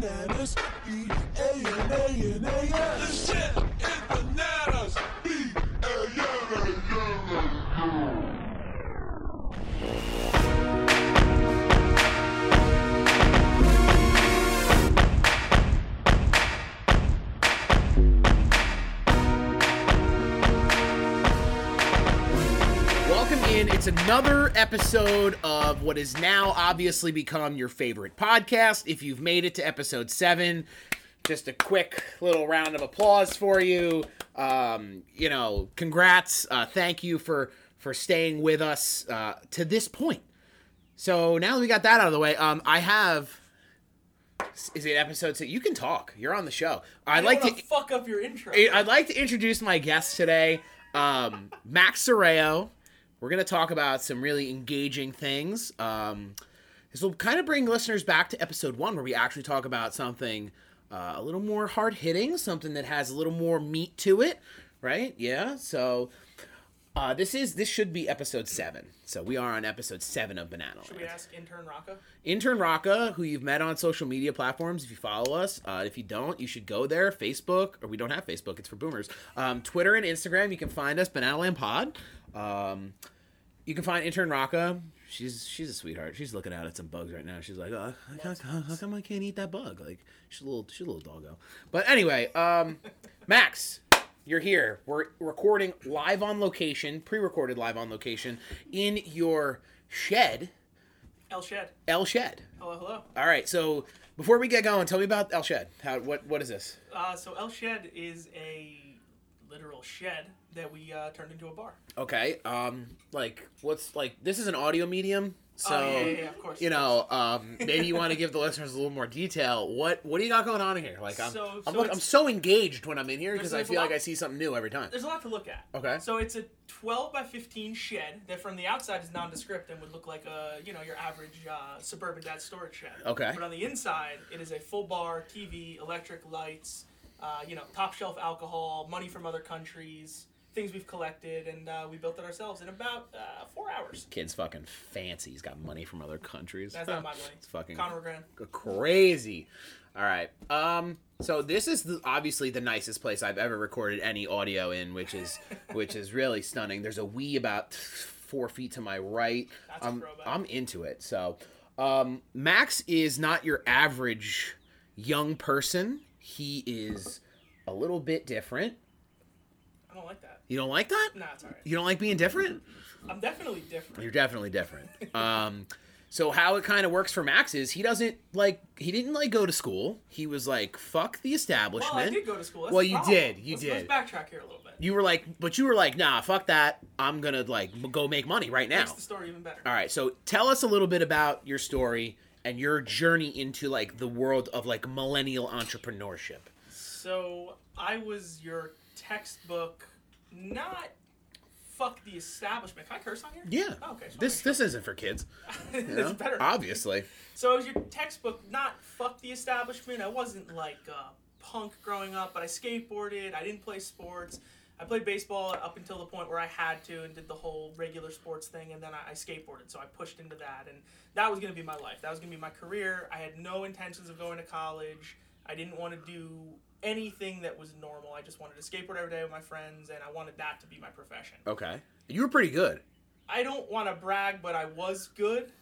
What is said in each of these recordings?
bananas. B A N A N A S. The shit another episode of what has now obviously become your favorite podcast. If you've made it to episode seven, just a quick little round of applause for you. Um, you know, congrats. Uh, thank you for for staying with us uh, to this point. So now that we got that out of the way, um, I have. Is it episode six? You can talk. You're on the show. I'd like to. fuck up your intro. I'd like to introduce my guest today, um, Max Soreo. We're going to talk about some really engaging things. Um, this will kind of bring listeners back to episode one, where we actually talk about something uh, a little more hard hitting, something that has a little more meat to it, right? Yeah. So uh, this is this should be episode seven. So we are on episode seven of Banana Should we ask intern Rocco? Intern Rocca, who you've met on social media platforms, if you follow us. Uh, if you don't, you should go there. Facebook, or we don't have Facebook; it's for boomers. Um, Twitter and Instagram, you can find us Banana Land Pod. Um, you can find Intern Raka. She's she's a sweetheart. She's looking out at some bugs right now. She's like, oh, how, how, how come I can't eat that bug? Like she's a little she's a little doggo. But anyway, um, Max, you're here. We're recording live on location, pre-recorded live on location in your shed, El Shed. El Shed. Hello, hello. All right, so before we get going, tell me about El Shed. How what what is this? Uh, so El Shed is a literal shed that we uh, turned into a bar. Okay, um, like what's like this is an audio medium, so Oh, yeah, yeah, yeah, of course, you know, um, maybe you want to give the listeners a little more detail. What what do you got going on here? Like I'm So- I'm, so look, I'm so engaged when I'm in here because I feel like I see something new every time. There's a lot to look at. Okay. So it's a 12 by 15 shed that from the outside is nondescript and would look like a, you know, your average uh, suburban dad storage shed. Okay. But on the inside, it is a full bar, TV, electric lights, uh, you know, top shelf alcohol, money from other countries, things we've collected, and uh, we built it ourselves in about uh, four hours. Kid's fucking fancy. He's got money from other countries. That's not my money. It's fucking Conor McGregor. g- crazy. All right. Um. So this is the, obviously the nicest place I've ever recorded any audio in, which is which is really stunning. There's a Wii about four feet to my right. That's throwback. I'm into it. So, um, Max is not your average young person. He is a little bit different. I don't like that. You don't like that? Nah, it's alright. You don't like being different? I'm definitely different. You're definitely different. Um, so how it kind of works for Max is he doesn't like he didn't like go to school. He was like fuck the establishment. Well, I did go to school. That's Well, you problem. did, you let's, did. Let's backtrack here a little bit. You were like, but you were like, nah, fuck that. I'm gonna like m- go make money right now. Makes the story even better. All right, so tell us a little bit about your story and your journey into like the world of like millennial entrepreneurship. So I was your textbook, not fuck the establishment. Can I curse on here? Yeah. Oh, okay. wanna This this isn't for kids. you know? better. Obviously. So it was your textbook, not fuck the establishment. I wasn't like uh, punk growing up, but I skateboarded. I didn't play sports. I played baseball up until the point where I had to and did the whole regular sports thing, and then I, I skateboarded. So I pushed into that, and that was going to be my life. That was going to be my career. I had no intentions of going to college. I didn't want to do anything that was normal. I just wanted to skateboard every day with my friends, and I wanted that to be my profession. Okay. You were pretty good. I don't want to brag, but I was good.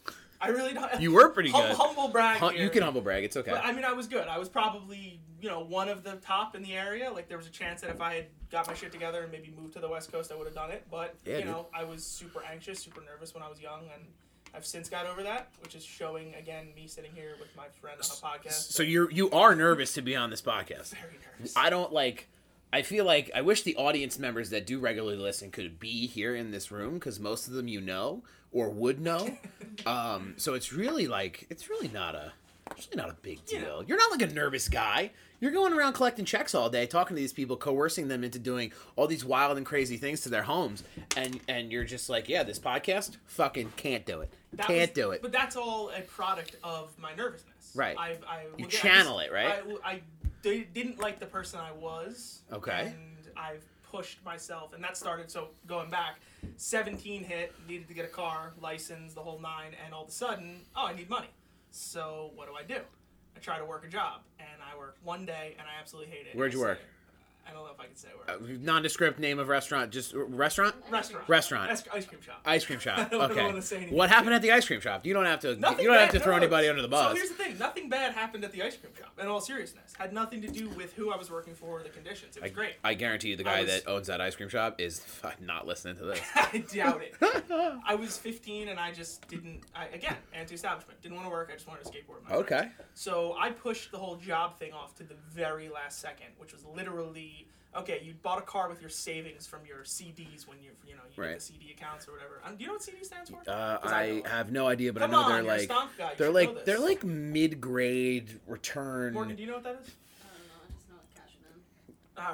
I really don't. You were pretty Hum- good. Humble brag. Hum- you can humble brag. It's okay. But I mean, I was good. I was probably, you know, one of the top in the area. Like, there was a chance that if I had got my shit together and maybe moved to the West Coast, I would have done it. But, Yeah, you dude. know, I was super anxious, super nervous when I was young, and I've since got over that, which is showing, again, me sitting here with my friend on a podcast. So you're you are nervous to be on this podcast. very nervous. I don't like. I feel like I wish the audience members that do regularly listen could be here in this room because most of them you know or would know. um, so it's really like it's really not a it's really not a big deal. Know. You're not like a nervous guy. You're going around collecting checks all day, talking to these people, coercing them into doing all these wild and crazy things to their homes, and and you're just like, yeah, this podcast, fucking can't do it, That can't was- do it. But that's all a product of my nervousness. Right. I, I, You at- channel it, right? I, I didn't like the person I was. Okay. And I've pushed myself, and that started. So going back, 17 hit, needed to get a car, license, the whole nine, and all of a sudden, oh, I need money. So what do I do? I try to work a job, and I work one day, and I absolutely hate it. Where'd you work? Say- I don't know if I can say where. Uh, nondescript name of restaurant. Just restaurant. restaurant. Restaurant. Ice, ice cream shop. Ice cream shop. I don't Okay. wanna say anything. What happened at the ice cream shop? You don't have to. Nothing you don't have to throw no, no. anybody under the bus. So here's the thing: nothing bad happened at the ice cream shop. In all seriousness, had nothing to do with who I was working for or the conditions. It was I, great. I guarantee you, the guy was- that owns that ice cream shop is not listening to this. I doubt it. I was 15 and I just didn't. I, again, anti-establishment. Didn't want to work. I just wanted to skateboard. My Okay. friends. So I pushed the whole job thing off to the very last second, which was literally okay. You bought a car with your savings from your CDs when you you know you Right. get the CD accounts or whatever. Um, do you know what CD stands for? Uh, 'Cause I don't. have no idea, but Come I know on, they're like stomp guy. They're like they're like mid grade return. Morgan, do you know what that is? I don't know. I just know it cashing in. All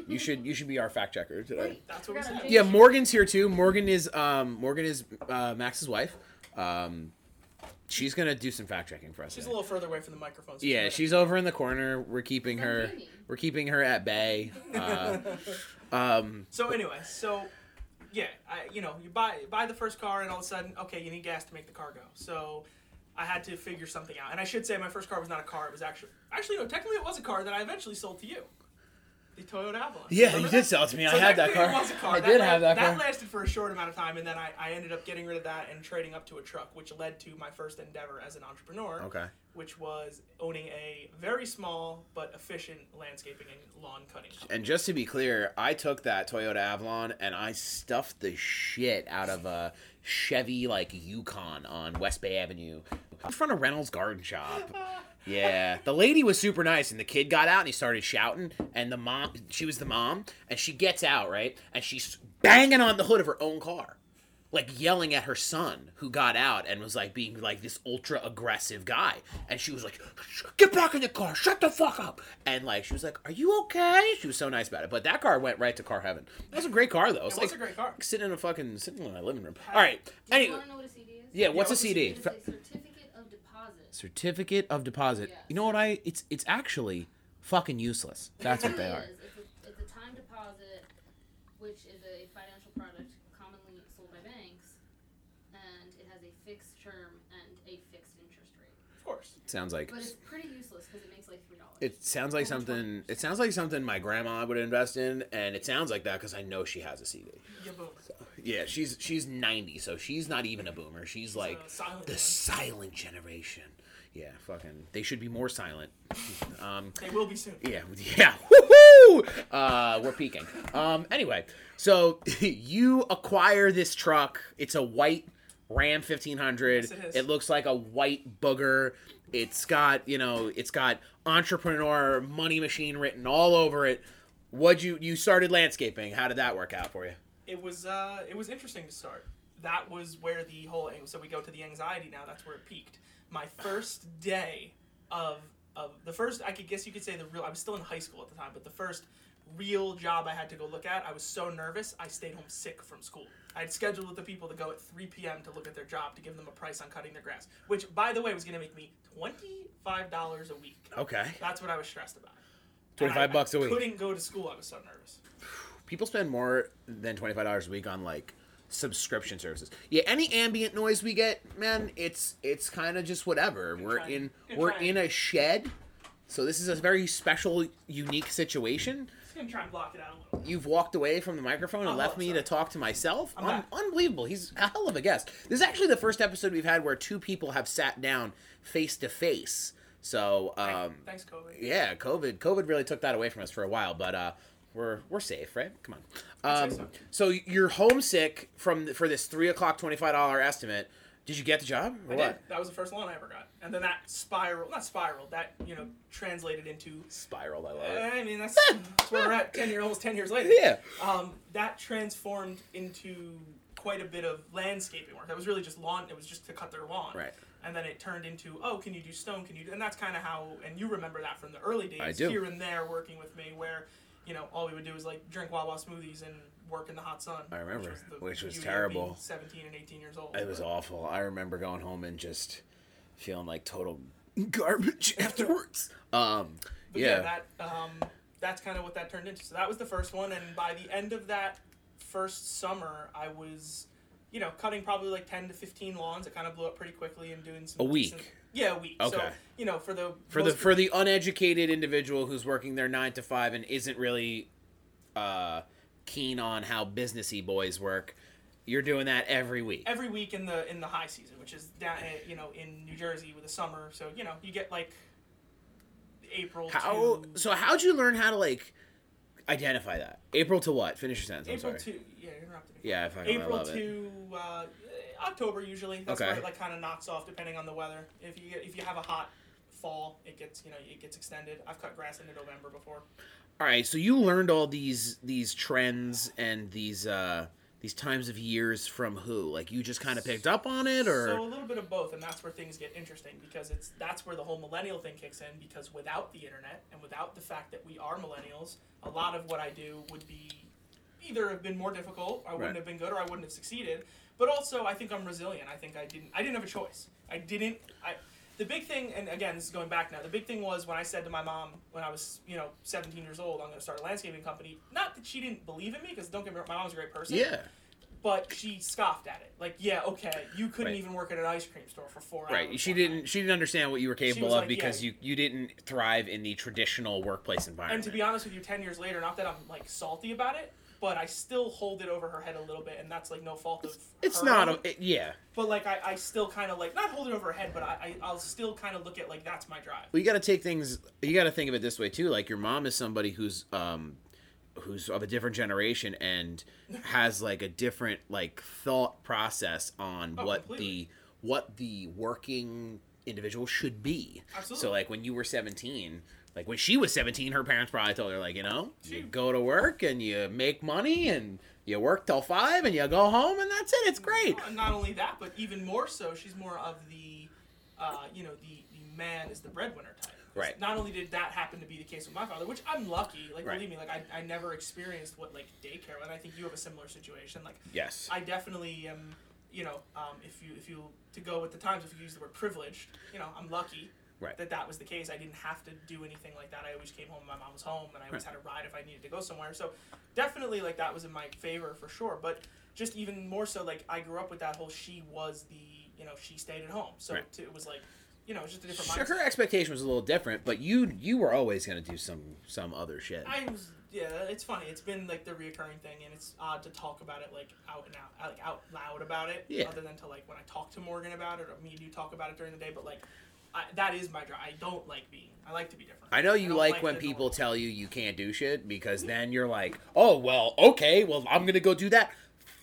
right, You should you should be our fact checker today. that's what we Forgot said. Yeah, Morgan's here too. Morgan is um Morgan is uh, Max's wife. Um, she's gonna do some fact checking for us. She's a little further away from the microphone. so Yeah, she's over in the corner. We're keeping her. gaming. We're keeping her at bay. Uh, um, So anyway, so yeah, I, you know, you buy buy the first car, and all of a sudden, okay, you need gas to make the car go. So I had to figure something out, and I should say my first car was not a car; it was actually actually no, technically it was a car that I eventually sold to you, the Toyota Avalon. yeah, Remember you did sell it to me. So I had that car. Car. I That did la- have that That car. lasted for a short amount of time, and then I, I ended up getting rid of that and trading up to a truck, which led to my first endeavor as an entrepreneur. Okay. Which was owning a very small but efficient landscaping and lawn cutting company. And just to be clear, I took that Toyota Avalon and I stuffed the shit out of a Chevy like Yukon on West Bay Avenue in front of Reynolds Garden Shop. Yeah, the lady was super nice, and the kid got out and he started shouting. And the mom, she was the mom, and she gets out right, and she's banging on the hood of her own car, like yelling at her son who got out and was like being like this ultra aggressive guy. And she was like, "Get back in the car, shut the fuck up!" And like she was like, "Are you okay?" She was so nice about it. But that car went right to car heaven. That was a great car though. It was It like was a great car. sitting in a fucking sitting in my living room. Uh, All right. Do Anyway, want to a CD is? yeah. A what's a CD? It is a certificate of deposit. Certificate of deposit. Yes. You know what I? It's it's actually fucking useless. That's what they are. It's a, it's a time deposit, which is a financial product commonly sold by banks, and it has a fixed term and a fixed interest rate. Of course. Sounds like But it's pretty useless because it makes like three dollars. it sounds like something. It sounds like something my grandma would invest in, and it sounds like that because I know she has a CD. Yeah, boom. Yeah, she's she's ninety, so she's not even a boomer. She's like a silent the one. silent generation. Yeah, fucking. They should be more silent. Um, They will be soon. Yeah, yeah. Woohoo! Uh, we're peaking. Um, anyway, so you acquire this truck. It's a white Ram 1500. Yes, it is. It looks like a white booger. It's got, you know, it's got entrepreneur money machine written all over it. What'd you you started landscaping? How did that work out for you? It was uh, it was interesting to start. That was where the whole so we go to the anxiety now. That's where it peaked. My first day of of the first I could guess you could say the real. I was still in high school at the time, but the first real job I had to go look at. I was so nervous. I stayed home sick from school. I had scheduled with the people to go at 3 p.m. to look at their job to give them a price on cutting their grass, which by the way was going to make me twenty five dollars a week. Okay. That's what I was stressed about. 25 I- bucks a I week. Couldn't go to school. I was so nervous. People spend more than twenty five dollars a week on like subscription services. Yeah, any ambient noise we get, man, it's it's kind of just whatever. We're trying. in Good we're trying. in a shed, so this is a very special, unique situation. Just gonna try and block it out a little. bit. You've walked away from the microphone and Oh, left me sorry. to talk to myself. I'm Un- unbelievable. He's a hell of a guest. This is actually the first episode we've had where two people have sat down face to face. So, um, Thanks, COVID. yeah, COVID COVID really took that away from us for a while, but uh we're we're safe, right? Come on. Um, say so. you're homesick from for this three o'clock twenty five dollar estimate. Did you get the job? Or I what? did. That was the first loan I ever got, and then that spiral, not spiral, that you know translated into. spiral. I love it. I mean, that's, that's where we're at. Ten year, almost ten years later. Yeah. Um, that transformed into quite a bit of landscaping work. That was really just lawn. It was just to cut their lawn. Right. And then it turned into, oh, can you do stone? Can you? do And that's kind of how. And you remember that from the early days. I do. Here and there, working with me, where, you know, all we would do was like drink Wawa smoothies and work in the hot sun. I remember, the which was terrible. Seventeen and eighteen years old. It was awful. I remember going home and just feeling like total garbage afterwards. Um, But yeah. yeah, that um, that's kind of what that turned into. So that was the first one, and by the end of that first summer, I was, you know, cutting probably like ten to fifteen lawns. It kind of blew up pretty quickly and doing some A week? decent- yeah, a week. So you know, for the for the for the uneducated individual who's working their nine to five and isn't really uh, keen on how businessy boys work, you're doing that every week. every week in the in the high season, which is down, uh, you know, in New Jersey with the summer. So you know, you get like April How to so? How'd you learn how to like identify that? April to what? Finish your sentence. I'm April sorry. to yeah, you interrupted. Yeah, I, I April it. to uh, October usually. That's Okay. where it like kind of knocks off depending on the weather. If you get, if you have a hot fall, it gets you know it gets extended. I've cut grass into November before. All right, so you learned all these these trends and these uh these times of years from who? Like you just kind of picked up on it, or So a little bit of both, and that's where things get interesting because it's that's where the whole millennial thing kicks in. Because without the internet and without the fact that we are millennials, a lot of what I do would be either have been more difficult, I wouldn't Right. have been good, or I wouldn't have succeeded. But also, I think I'm resilient. I think I didn't. I didn't have a choice. I didn't. I. The big thing, and again, this is going back now. The big thing was when I said to my mom when I was, you know, 17 years old, I'm going to start a landscaping company. Not that she didn't believe in me, because don't get me wrong, my mom's a great person yeah, but she scoffed at it. Like, yeah, okay, you couldn't Right. even work at an ice cream store for four hours. right. She didn't night. she didn't understand what you were capable of like, because yeah. you you didn't thrive in the traditional workplace environment. And to be honest with you, ten years later, not that I'm like salty about it, but I still hold it over her head a little bit, and that's like no fault of. it's her. not a it- yeah. But like, I, I still kind of like not hold it over her head, but I, I I'll still kind of look at like that's my drive. Well, you got to take things. You got to think of it this way too. Like your mom is somebody who's um, who's of a different generation and has like a different like thought process on Oh, what completely. the what the working individual should be. Absolutely. So like when you were seventeen. Like when she was 17, her parents probably told her, like, you know, you go to work and you make money and you work till five and you go home and that's it. It's great. Not only that, but even more so, she's more of the, uh, you know, the the man is the breadwinner type Right. Not only did that happen to be the case with my father, which I'm lucky. Like Right. believe me, like I, I never experienced what like daycare, and I think you have a similar situation. Like Yes. I definitely am, you know, um, if you if you to go with the times, if you use the word privileged, you know, I'm lucky Right. that that was the case. I didn't have to do anything like that. I always came home, my mom was home, and I always Right. had a ride if I needed to go somewhere. So definitely, like that was in my favor for sure. But just even more so, like I grew up with that whole she was the, you know, she stayed at home. So Right. it was like, you know, just a different Sure, mindset. her expectation was a little different, but you you were always gonna do some some other shit. I was yeah, it's funny. It's been like the reoccurring thing, and it's odd to talk about it like out and out, like out loud about it, Yeah. other than to like when I talk to Morgan about it or me and you talk about it during the day. But like, I, that is my drive. I don't like being. I like to be different. I know you don't like, when people normal. tell you you can't do shit because then you're like, oh well, okay, well I'm gonna go do that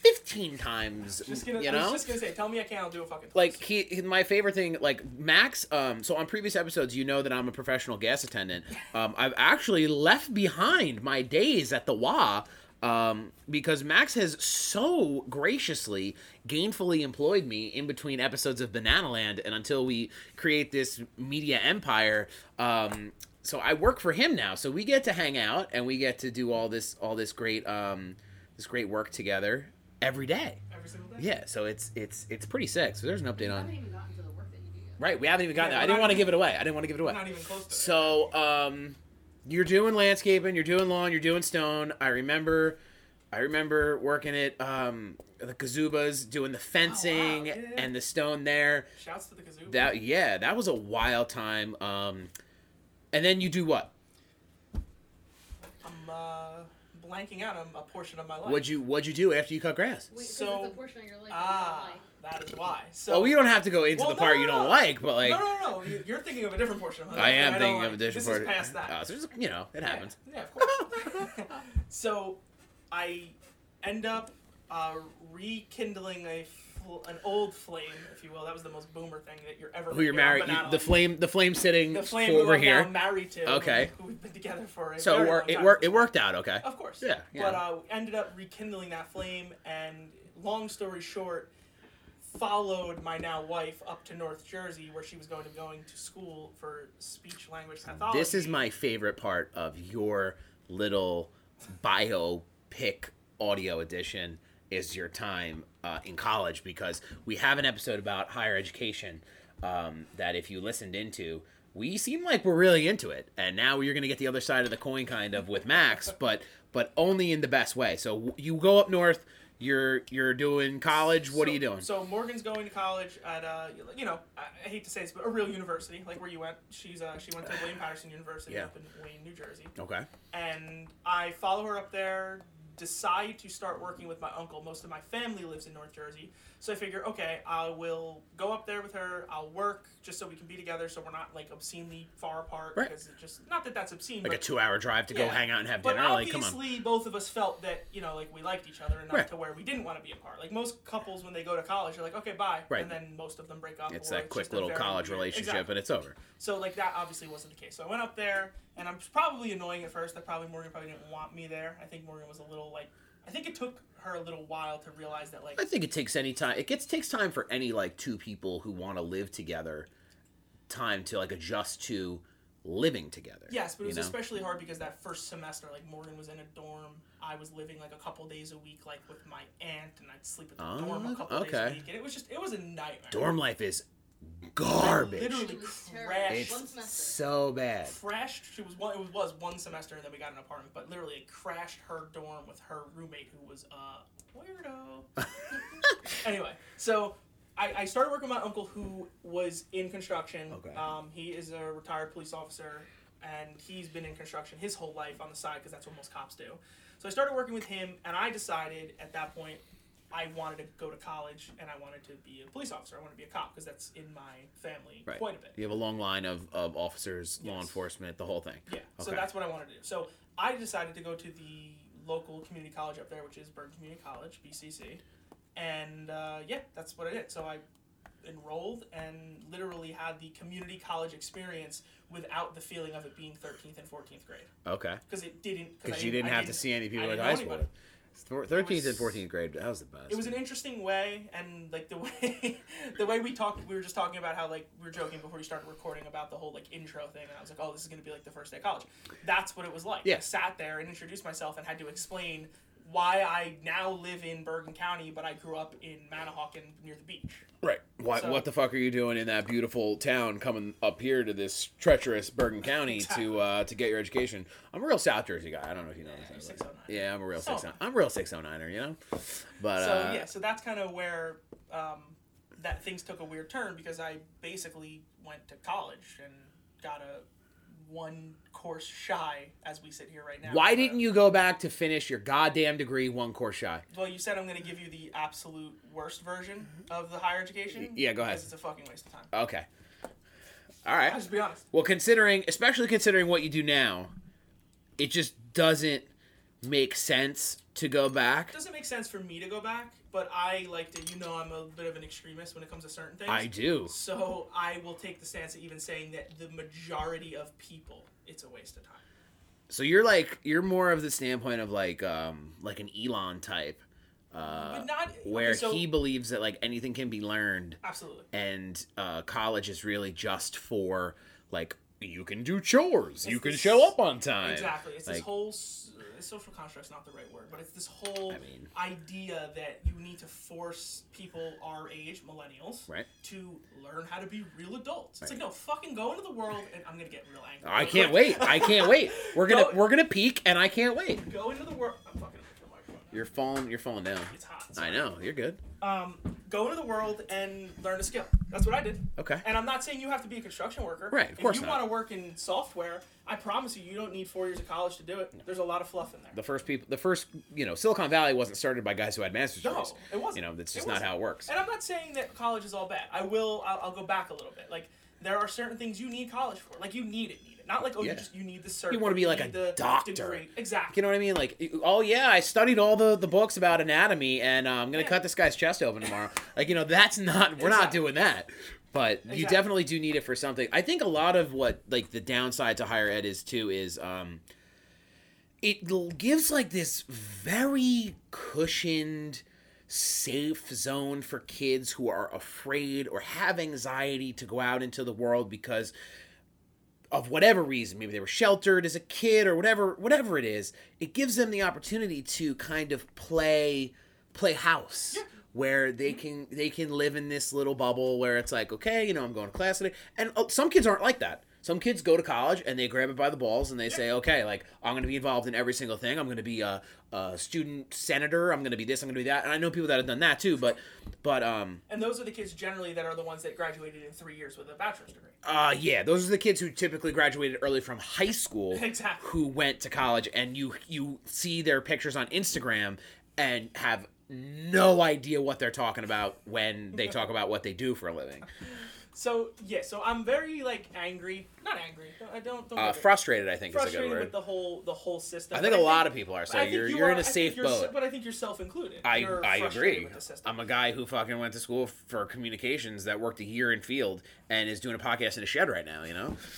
fifteen times. Just gonna, you know? I was just gonna say, tell me I can't, I'll do a fucking. like he, he- my favorite thing like max um so on previous episodes you know that i'm a professional gas attendant um i've actually left behind my days at the wa um because max has so graciously gainfully employed me in between episodes of banana land and until we create this media empire um so i work for him now so we get to hang out and we get to do all this all this great um this great work together every day every single day. yeah, so it's it's it's pretty sick. So there's an update on. haven't even gotten to the work that you do yet. Right, we haven't even gotten Yeah, there. I didn't want to give it away. I didn't want to give it We're away. not even close to it. So, um, you're doing landscaping, you're doing lawn, you're doing stone. I remember, I remember working at um the Kazubas, doing the fencing Oh, Yeah, yeah. and the stone there. Shouts to the kazoo. That yeah, that was a wild time. Um, and then you do what? I'm uh, blanking out on a portion of my life. What'd you what'd you do after you cut grass? Wait, 'cause So- it's a portion of your life Ah, you that is why. So. well, we don't have to go into Well, the no, part no, you don't no. like, but like no, no, no, no. You- You're thinking of a different portion of my life. I am don't thinking like. of a different portion. This is past that. Uh, so there's, you know, it Yeah, happens. Yeah, of course. so, I end up uh, rekindling a fl- an old flame, if you will. That was the most boomer thing that you're ever. Who you're gonna hear on married? you- the flame, the flame sitting The flame over here. married to. Okay. Who we've been together for a So it long It worked. It worked out. Okay. Of course. Yeah, yeah. But uh, ended up rekindling that flame, and long story short, followed my now wife up to North Jersey, where she was going to be going to school for speech language pathology. This is my favorite part of your little biopic audio edition. Is your time uh, in college because we have an episode about higher education um, that if you listened into, we seem like we're really into it, and now you're gonna get the other side of the coin, kind of with Max, but but only in the best way. So you go up north, you're you're doing college. What are you doing? So Morgan's going to college at uh, you know, I, I hate to say this, but a real university, like where you went. She's uh, she went to William Paterson University Yeah. up in Wayne, New Jersey, okay. and I follow her up there. Decide to start working with my uncle. Most of my family lives in North Jersey, so I figure, okay, I will go up there with her. I'll work just so we can be together, so we're not like obscenely far apart. Right. Because it just not that that's obscene, Like but a two-hour drive to go hang out and have but dinner. Like, come on. obviously, both of us felt that you know, like we liked each other enough Right. to where we didn't want to be apart. Like most couples, when they go to college, they're like, okay, bye, Right. and then most of them break up. It's that quick little college weird- relationship, Exactly. and it's over. So like that obviously wasn't the case. So I went up there, and I'm probably annoying at first. That probably Morgan probably didn't want me there. I think Morgan was a little like. I think it took her a little while to realize that like I think it takes any time. It gets takes time for any like two people who want to live together, time to like adjust to living together. Yes, but it was know? especially hard because that first semester, like Morgan was in a dorm. I was living like a couple days a week, like with my aunt, and I'd sleep at the Oh, dorm a oh, couple days a week, and it was just it was a nightmare. dorm life is garbage. literally It was terrible. crashed. It's so bad. crashed. She was one. It was, was one semester, and then we got an apartment. But literally, it crashed her dorm with her roommate, who was a weirdo. anyway, so I, I started working with my uncle, who was in construction. Okay. Um, he is a retired police officer, and he's been in construction his whole life on the side because that's what most cops do. So I started working with him, and I decided at that point. I wanted to go to college and I wanted to be a police officer. I wanted to be a cop because that's in my family Right. quite a bit. You have a long line of, of officers, law enforcement, the whole thing. Yeah. So that's what I wanted to do. So I decided to go to the local community college up there, which is Bergen Community College, BCC, and uh, yeah, that's what I did. So I enrolled and literally had the community college experience without the feeling of it being 13th and 14th grade Okay. because it didn't. Because you didn't have to see any people in high school. anybody. Thir- Thirteenth and fourteenth grade, that was the best. It was an interesting way, and like the way the way we talked, we were just talking about how like we were joking before we started recording about the whole like intro thing, and I was like, oh, this is gonna be like the first day of college. That's what it was like. Yeah. I sat there and introduced myself and had to explain why I now live in Bergen County, but I grew up in Manahawkin near the beach. Right. What, So- what the fuck are you doing in that beautiful town coming up here to this treacherous Bergen County to uh, to get your education? I'm a real South Jersey guy. I don't know if you know Yeah, this. 609. Yeah, I'm a real So six. am I'm a real six oh niner, you know. But so uh, yeah, so that's kind of where um, that things took a weird turn because I basically went to college and got a one course shy as we sit here right now. why didn't you go back to finish your goddamn degree one course shy? Well, you said I'm going to give you the absolute worst version mm-hmm. of the higher education. Yeah, go ahead. Because it's a fucking waste of time. Okay. All right. I'll just be honest. Well, considering, especially considering what you do now, it just doesn't make sense to go back. It doesn't make sense for me to go back, but I like to. You know, I'm a bit of an extremist when it comes to certain things. I do. So I will take the stance of even saying that the majority of people, it's a waste of time. So you're like you're more of the standpoint of like um like an Elon type, uh, but not where okay, so, he believes that like anything can be learned, absolutely. and uh, college is really just for like you can do chores, you can this- show up on time. Exactly. It's this whole s- social construct's not the right word, but it's this whole I mean- idea that you need to force people our age, millennials, Right. to learn how to be real adults. It's like no, fucking go into the world, and I'm gonna get real angry. I can't wait. I can't wait. We're gonna Go- we're gonna peak, and I can't wait. Go into the world. I'm fucking up the microphone. You're falling. You're falling down. It's hot. I know. You're good. Um, go into the world and learn a skill. That's what I did. Okay. And I'm not saying you have to be a construction worker. Right, of course If you want to work in software, I promise you, you don't need four years of college to do it. There's a lot of fluff in there. The first people, the first, you know, Silicon Valley wasn't started by guys who had master's degrees. No, it wasn't. You know, that's just not how it works. And I'm not saying that college is all bad. I will. I'll, I'll go back a little bit. Like there are certain things you need college for. Like you need it. Not like oh Yeah. you just you need the cert. You wanna be like a the doctor. Degree. Exactly. You know what I mean? Like, oh yeah, I studied all the, the books about anatomy, and uh, I'm gonna Yeah. cut this guy's chest open tomorrow. like, you know, that's not. We're not doing that. But you definitely do need it for something. I think a lot of what like the downside to higher ed is too is um, it gives like this very cushioned safe zone for kids who are afraid or have anxiety to go out into the world because of whatever reason maybe they were sheltered as a kid or whatever whatever it is it gives them the opportunity to kind of play play house where they can they can live in this little bubble where it's like okay you know i'm going to class today. And uh, some kids aren't like that Some kids go to college and they grab it by the balls and they say, okay, like I'm going to be involved in every single thing. I'm going to be a, a student senator. I'm going to be this. I'm going to be that. And I know people that have done that too. But, but um, And those are the kids generally that are the ones that graduated in three years with a bachelor's degree. uh, yeah, those are the kids who typically graduated early from high school, Exactly. who went to college, and you you see their pictures on Instagram and have no idea what they're talking about when they talk about what they do for a living. So yeah, so I'm very like angry. Not angry. I don't. don't Uh, frustrated, I think, is a frustrated good with word. the whole the whole system. I But think a lot of people are. So I think you're you you're are- in I a think safe boat. But I think you're self included. I you're I agree. With. I'm a guy who fucking went to school for communications that worked a year in field and is doing a podcast in a shed right now. You know?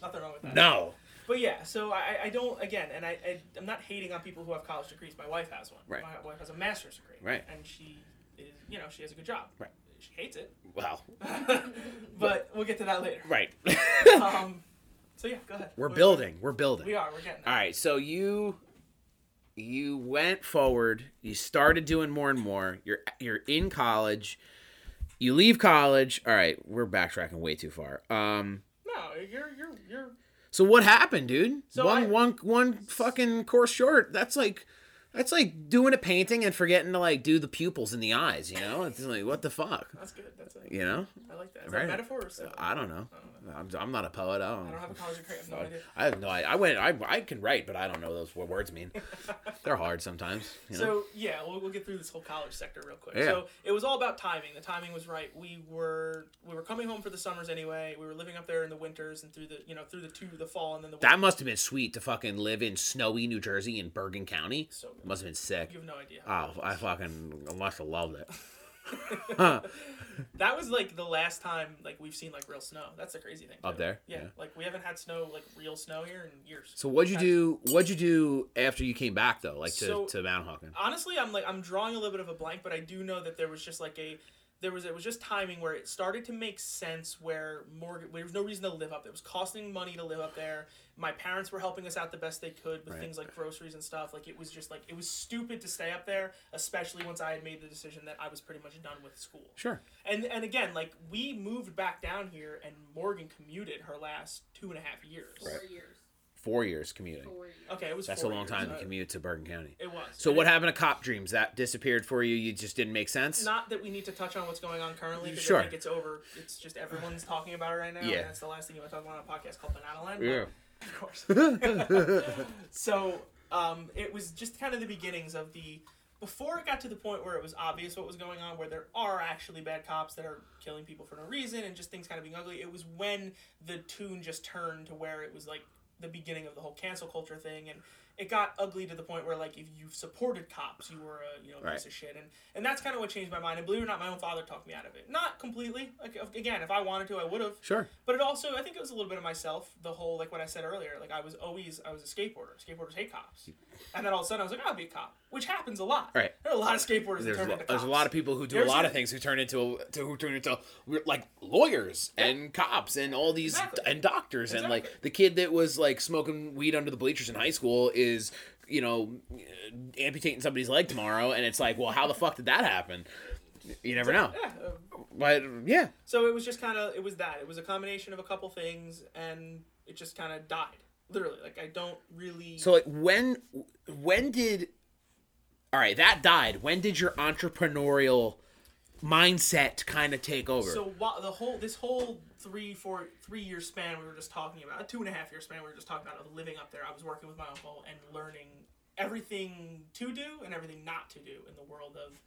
Nothing wrong with that. No. But yeah, so I, I don't again, and I, I I'm not hating on people who have college degrees. My wife has one. Right. My wife has a master's degree. Right. And she is, you know, she has a good job. Right. She hates it, Well, but we'll get to that later. right. Um, so yeah, go ahead. We're building. We're building. We are. We're getting. There. right, so you you went forward. You started doing more and more. You're you're in college. You leave college. All right, we're backtracking way too far. Um, No, you're you're you're. So what happened, dude? So one I- one one fucking course short. That's like that's like doing a painting and forgetting to like do the pupils in the eyes. You know, it's like what the fuck. That's good. That's a, You know, I like that. Is Right. that a metaphor or something? I don't know. I'm, I'm not a poet. I don't. I don't have a college degree. I have no idea. I have no idea. I went. I, I can write, but I don't know those what words mean. They're hard sometimes. You know? So yeah, we'll, we'll get through this whole college sector real quick. Yeah. So it was all about timing. The timing was right. We were we were coming home for the summers anyway. We were living up there in the winters and through the you know through the two the fall and then the Winter. That must have been sweet to fucking live in snowy New Jersey in Bergen County. So good. Must have been sick. You have no idea. Oh, I fucking must have loved it. That was like the last time like we've seen like real snow. That's the crazy thing. Up there? Yeah, Yeah. Like we haven't had snow like real snow here in years. So what'd you do? What'd you do after you came back though? Like to So- to Manahawkin? honestly i'm like i'm drawing a little bit of a blank but i do know that there was just like a there was it was just timing where it started to make sense where morgan there was no reason to live up there it was costing money to live up there my parents were helping us out the best they could with Right. things like groceries and stuff like it was just like it was stupid to stay up there especially once i had made the decision that i was pretty much done with school Sure. and and again like we moved back down here and morgan commuted her last two and a half years Four Right. years. Four years commuting. Four years. okay it was That's a long years. time to Uh, commute to Bergen County. it was So And what it- happened to Cop Dreams? That disappeared for you? You just didn't make sense? Not that we need to touch on what's going on currently because Sure. I think it's over. It's just everyone's talking about it right now. Yeah. And that's the last thing you want to talk about on a podcast called Banana Land. Yeah. Of course. so um, it was just kind of the beginnings of the. Before it got to the point where it was obvious what was going on, where there are actually bad cops that are killing people for no reason and just things kind of being ugly, it was when the tune just turned to where it was like the beginning of the whole cancel culture thing and it got ugly to the point where like if you supported cops you were a you know Right. piece of shit. And and that's kind of what changed my mind. And believe it or not my own father talked me out of it. Not completely. Like again if i wanted to i would have Sure. but it also i think it was a little bit of myself the whole like what i said earlier like i was always i was a skateboarder. Skateboarders hate cops. And then all of a sudden i was like i'll be a cop which happens a lot. Right. there are a lot of skateboarders There's that turn a, into there's a lot of people who do There's a lot a- of things who turn into to, who turn into like lawyers and cops and all these Exactly. and doctors and like the kid that was like smoking weed under the bleachers in high school is you know amputating somebody's leg tomorrow and it's like well how the fuck did that happen? You never know. Yeah, uh, but yeah. So it was just kind of it was that. It was a combination of a couple things and it just kind of died literally. Like i don't really so like when when did all right that died. When did your entrepreneurial mindset kind of take over? So while the whole this whole three four three year span we were just talking about a two and a half year span we were just talking about of living up there. I was working with my uncle and learning everything to do and everything not to do in the world of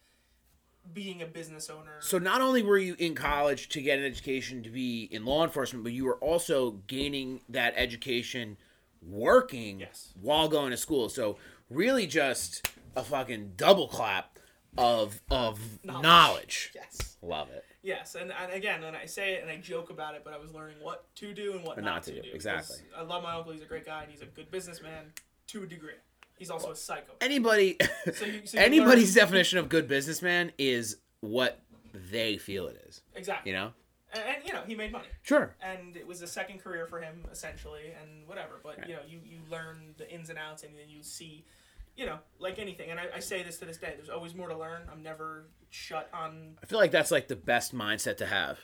being a business owner. So not only were you in college to get an education to be in law enforcement, but you were also gaining that education working Yes. while going to school. So really just a fucking double clap of of knowledge. Knowledge. yes. Love it. Yes, and, and again, and I say it and I joke about it, but I was learning what to do and what not, not to do, do. exactly. I love my uncle. He's a great guy and he's a good businessman to a degree. He's also a psycho. Anybody So you- so anybody's learn- definition of good businessman is what they feel it is. Exactly. You know? And, and you know, he made money. Sure. and it was a second career for him essentially and whatever but you know you, you learn the ins and outs and then you see you know like anything and I, I say this to this day there's always more to learn i'm never shut on I feel like that's like the best mindset to have.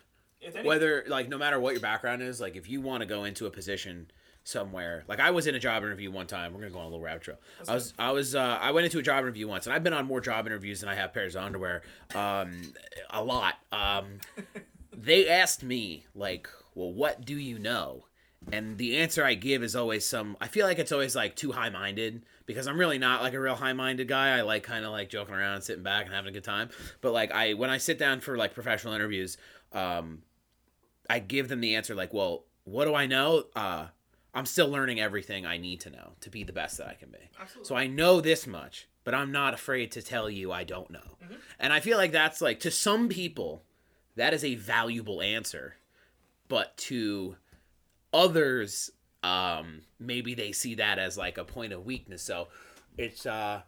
Whether like no matter what your background is, like if you want to go into a position somewhere, like I was in a job interview one time. We're gonna go on a little rabbit trail. I was I was uh, I went into a job interview once, and I've been on more job interviews than I have pairs of underwear. Um, a lot. Um, they asked me like, well, what do you know? And the answer I give is always some. I feel like it's always like too high minded because I'm really not like a real high minded guy. I like kind of like joking around, sitting back, and having a good time. But like I when I sit down for like professional interviews, um, I give them the answer like, well, what do I know? Uh, I'm still learning everything I need to know to be the best that I can be. Absolutely. So I know this much, but I'm not afraid to tell you I don't know. And I feel like that's like to some people, that is a valuable answer, but to others, um, maybe they see that as like a point of weakness. So it's uh,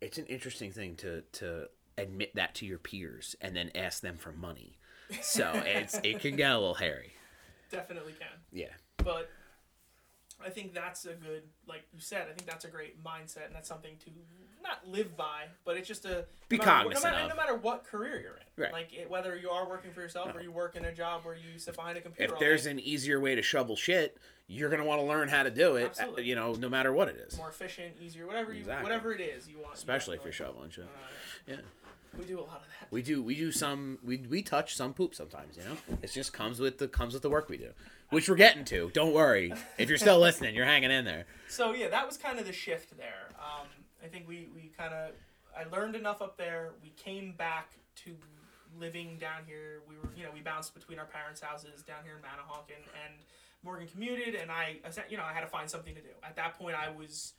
it's an interesting thing to to admit that to your peers and then ask them for money. So it's it can get a little hairy. definitely can. Yeah. But I think that's a good, like you said, I think that's a great mindset, and that's something to not live by, but it's just a Be no matter, cognizant no matter, no matter what career you're in, Right. like it, whether you are working for yourself or you work in a job where you sit behind a computer. if there's day, an easier way to shovel shit, you're gonna want to learn how to do it. Absolutely. You know, no matter what it is. more efficient, easier, whatever you, Exactly. whatever it is you want. you Especially if you're shoveling shit. Uh, Yeah. We do a lot of that. We do we do some we we touch some poop sometimes, you know? It just comes with the comes with the work we do. Which we're getting to. Don't worry. If you're still listening, you're hanging in there. So yeah, that was kind of the shift there. Um, I think we, we kind of I learned enough up there. We came back to living down here. We were you know we bounced between our parents' houses down here in Manahawkin, and and Morgan commuted, and I I you know I had to find something to do. At that point, I was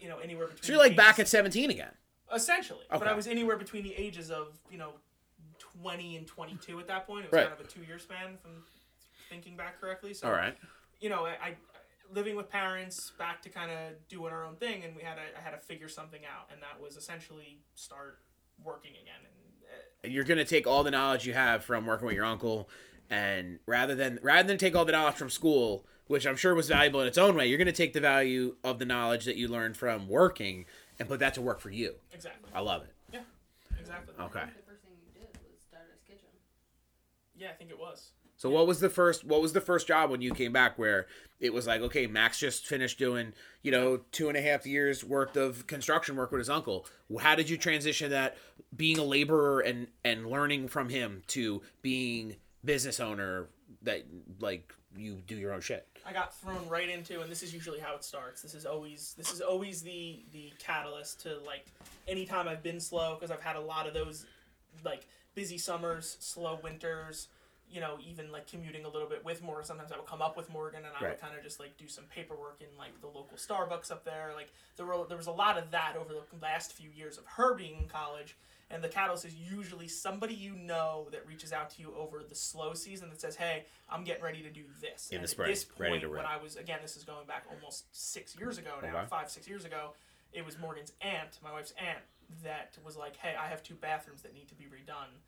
you know anywhere between. So you're like back at 17 again. Essentially, but I was anywhere between the ages of you know twenty and twenty two at that point. It was Right. kind of a two year span, if I'm thinking back correctly. So All right. you know, I, I living with parents, back to kind of doing our own thing, and we had to, I had to figure something out, and that was essentially start working again. And uh, you're gonna take all the knowledge you have from working with your uncle and rather than rather than take all the knowledge from school which i'm sure was valuable in its own way you're gonna take the value of the knowledge that you learned from working and put that to work for you exactly, i love it yeah, exactly. Okay. I think the first thing you did was start Stardust Kitchen. Yeah, I think it was. so what was the first what was the first job when you came back where it was like okay max just finished doing you know two and a half years worth of construction work with his uncle how did you transition that being a laborer and and learning from him to being business owner that like you do your own shit I got thrown right into, and this is usually how it starts. This is always this is always the the catalyst to like anytime I've been slow because I've had a lot of those like busy summers, slow winters. You know, even like commuting a little bit with Morgan. Sometimes I would come up with Morgan, and I Right. would kind of just like do some paperwork in like the local Starbucks up there. Like there were there was a lot of that over the last few years of her being in college. And the catalyst is usually somebody you know that reaches out to you over the slow season that says, "Hey, I'm getting ready to do this." In and the at spring, this ready point, when. I was again, this is going back almost six years ago now, Okay. five six years ago. It was Morgan's aunt, my wife's aunt, that was like, "Hey, I have two bathrooms that need to be redone.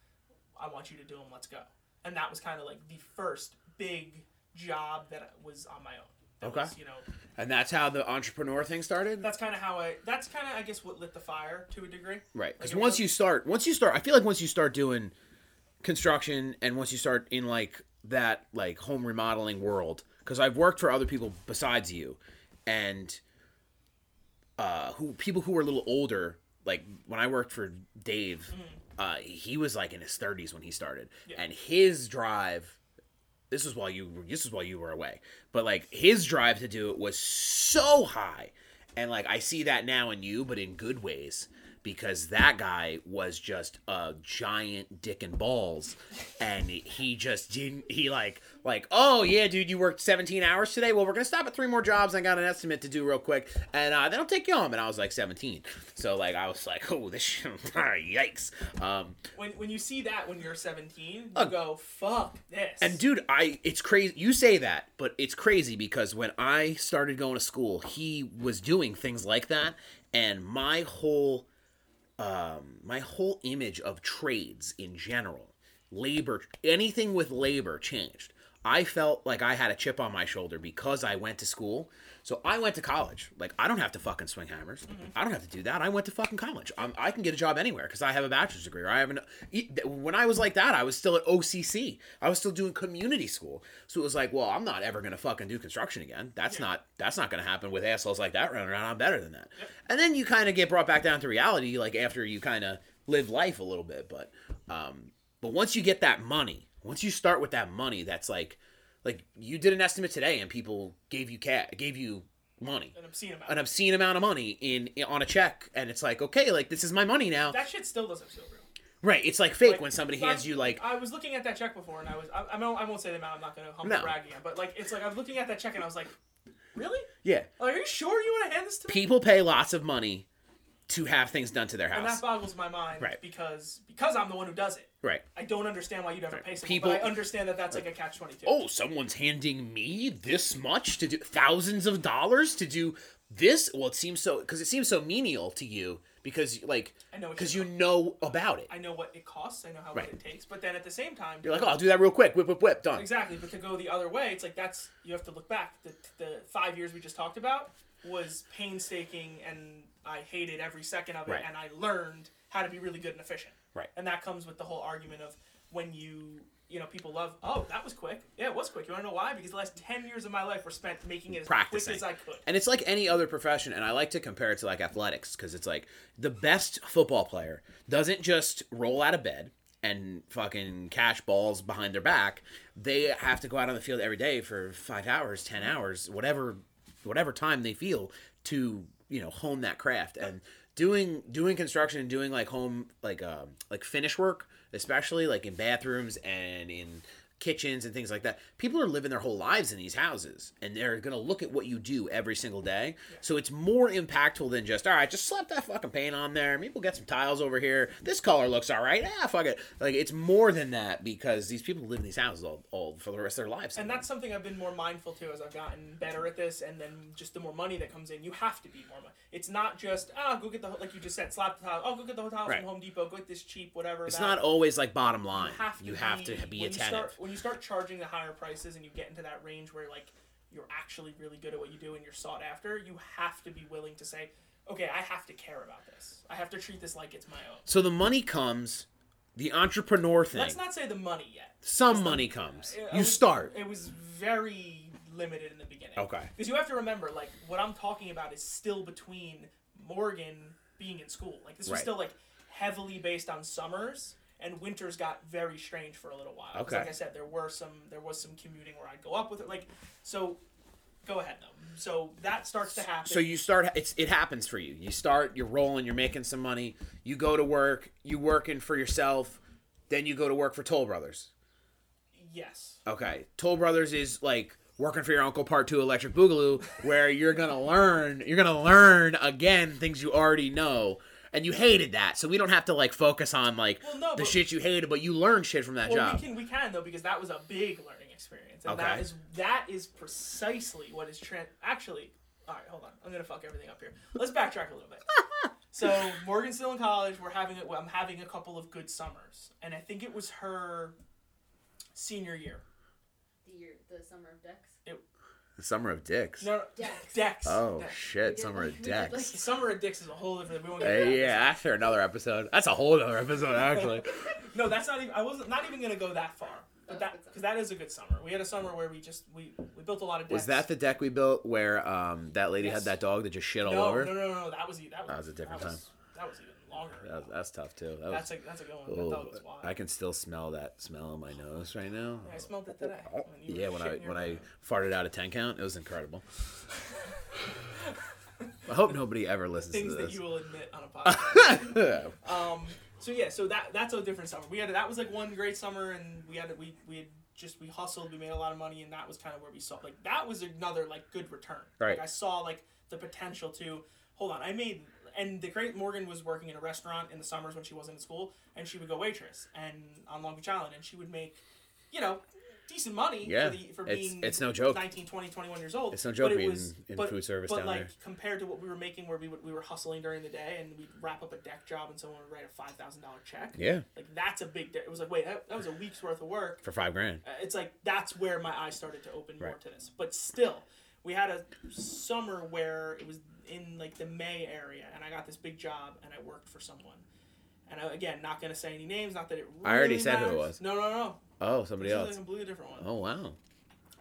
I want you to do them. Let's go." And that was kind of like the first big job that was on my own. That Okay. Was, you know, and that's how the entrepreneur thing started that's kind of how I. That's kind of I guess what lit the fire to a degree. Right. Because Like, once was- you start, once you start, I feel like once you start doing construction and once you start in like that like home remodeling world, because I've worked for other people besides you, and uh, who people who were a little older. Like when I worked for Dave, uh, he was like in his thirties when he started, Yeah. and his drive. This was while you this was while you were away, but like his drive to do it was so high, and like I see that now in you, but in good ways, because that guy was just a giant dick and balls, and he just didn't. He like like oh yeah, dude, you worked 17 hours today. Well, we're gonna stop at three more jobs. I got an estimate to do real quick, and uh, then I'll take you home. And I was like 17, so like I was like oh this shit, yikes. Um, When when you see that when you're 17, you Ugh. go, "Fuck this." And dude, I it's crazy. You say that, but it's crazy because when I started going to school, he was doing things like that, and my whole um my whole image of trades in general, labor, anything with labor changed. I felt like I had a chip on my shoulder because I went to school. So I went to college. Like I don't have to fucking swing hammers. I don't have to do that. I went to fucking college. I'm, I can get a job anywhere because I have a bachelor's degree. Or I have an. When I was like that, I was still at OCC. I was still doing community school. So it was like, well, I'm not ever gonna fucking do construction again. That's not. That's not gonna happen with assholes like that running around. I'm better than that. And then you kind of get brought back down to reality, like after you kind of live life a little bit. But, um, but once you get that money, once you start with that money, that's like, like you did an estimate today, and people gave you cat gave you money, An obscene amount. an obscene amount of money in on a check, and it's like, okay, like this is my money now, that shit still doesn't feel real. right? It's like fake Like, when somebody hands I- you like, I was looking at that check before, and I was I, I, won't, I won't say the amount. I'm not gonna humble No. brag again, but like it's like I was looking at that check, and I was like, really? yeah, Like, are you sure you want to hand this to me? people pay lots of money to have things done to their house. And that boggles my mind Right. because because I'm the one who does it. right? I don't understand why you'd ever pay someone, People- but I understand that that's like a catch twenty two. Oh, someone's handing me this much to do thousands of dollars to do this. Well, it seems so because it seems so menial to you because like I know because you know about it. I know what it costs. I know how Right. much it takes. But then at the same time, You're like, oh, I'll do that real quick. Whip, whip, whip. Done. exactly. But to go the other way, it's like that's you have to look back. The the five years we just talked about was painstaking, and I hated every second of it, Right. and I learned how to be really good and efficient. Right. And that comes with the whole argument of when you. You know, people love. Oh, that was quick. Yeah, it was quick. You want to know why? Because the last ten years of my life were spent making it as Practicing. quick as I could. And it's like any other profession, and I like to compare it to like athletics because it's like the best football player doesn't just roll out of bed and fucking catch balls behind their back. They have to go out on the field every day for five hours, ten hours, whatever, whatever time they feel to you know hone that craft. And doing doing construction and doing like home like um like finish work especially like in bathrooms and in kitchens and things like that. People are living their whole lives in these houses and they're going to look at what you do every single day. So it's more impactful than just, all right, just slap that fucking paint on there. Maybe we'll get some tiles over here. This color looks all right. Ah, fuck it. Like it's more than that because these people live in these houses all, all for the rest of their lives. And that's something I've been more mindful to as I've gotten better at this, and then just the more money that comes in, you have to be more money. It's not just ah, go get the like you just said, slap the tile. Oh, go get the tile Right. from Home Depot. Go get this cheap, whatever. it's that. not always like bottom line. You have to, You have be, to be attentive. You start charging the higher prices and you get into that range where like you're actually really good at what you do and you're sought after. You have to be willing to say, okay, I have to care about this. I have to treat this like it's my own. So the money comes, the entrepreneur thing. Let's not say the money yet. Some money comes. It- You it was- start. It was very limited in the beginning. Okay. Because you have to remember, like, what I'm talking about is still between Morgan being in school. Like, this was Right. still, like, heavily based on summers, and winters got very strange for a little while. 'Cause Okay. Like I said, there were some, there was some commuting where I'd go up with it. Like, so, go ahead, though. So, that starts to happen. So you start. It's it happens for you. You start. You're rolling. You're making some money. You go to work. You working for yourself. Then you go to work for Toll Brothers. Yes. Okay, Toll Brothers is like working for your uncle part two Electric Boogaloo, where you're gonna learn. You're gonna learn again things you already know. And you hated that, so we don't have to like focus on like Well, no, the shit you hated, but you learned shit from that Well, job. we can we can though because that was a big learning experience, and that Okay. is that is precisely what is trans. Actually, all right, hold on, I'm gonna fuck everything up here. Let's backtrack a little bit. so Morgan's still in college. We're having it. I'm having a couple of good summers, and I think it was her senior year. The year, the summer of Dex. The summer of dicks. No, no Dex. Dex. Oh Dex. shit, We summer of we did like- dicks. Summer of Dicks is a whole different. We won't get Uh, that. yeah, after another episode. That's a whole other episode, actually. No, that's not even. I wasn't not even gonna go that far. But that because that is a good summer. We had a summer where we just we we built a lot of. Decks. Was that the deck we built where um that lady Yes. had that dog that just shit all no, over? No, no, no, no. That was e- that was, That was a different that was, That was even longer. That that's tough too. That That's was, a that's a good one. oh, that wild. I can still smell that smell in my nose right now. I smelled it today. when Yeah, when I when I farted out a ten count, it was incredible. I hope nobody ever listens things to that this. you will admit on a podcast. um. So yeah, so that that's a different summer. We had that was like one great summer, and we had we we had just we hustled, we made a lot of money, and that was kind of where we saw like that was another like good return. Right. Like I saw like the potential to hold on. I made and the great Morgan was working in a restaurant in the summers when she wasn't in school, and she would go waitress and on Long Beach Island, and she would make, you know, decent money Yeah, for, the, for being it's no joke. 19, 20, 21 years old. It's no joke but it being was, in but, food service but down like there. compared to what we were making, where we would, we were hustling during the day and we'd wrap up a deck job and someone would write a five thousand dollar check. Yeah, Like that's a big. di- It was like wait, that, that was a week's worth of work. for five grand. Uh, It's like that's where my eyes started to open more to this. But still, we had a summer where it was in like the May area, and I got this big job, and I worked for someone. And I, again, not gonna say any names. Not that it. Really I already said who it was. No, no, no. Oh, somebody This is else. a completely different one. Oh wow.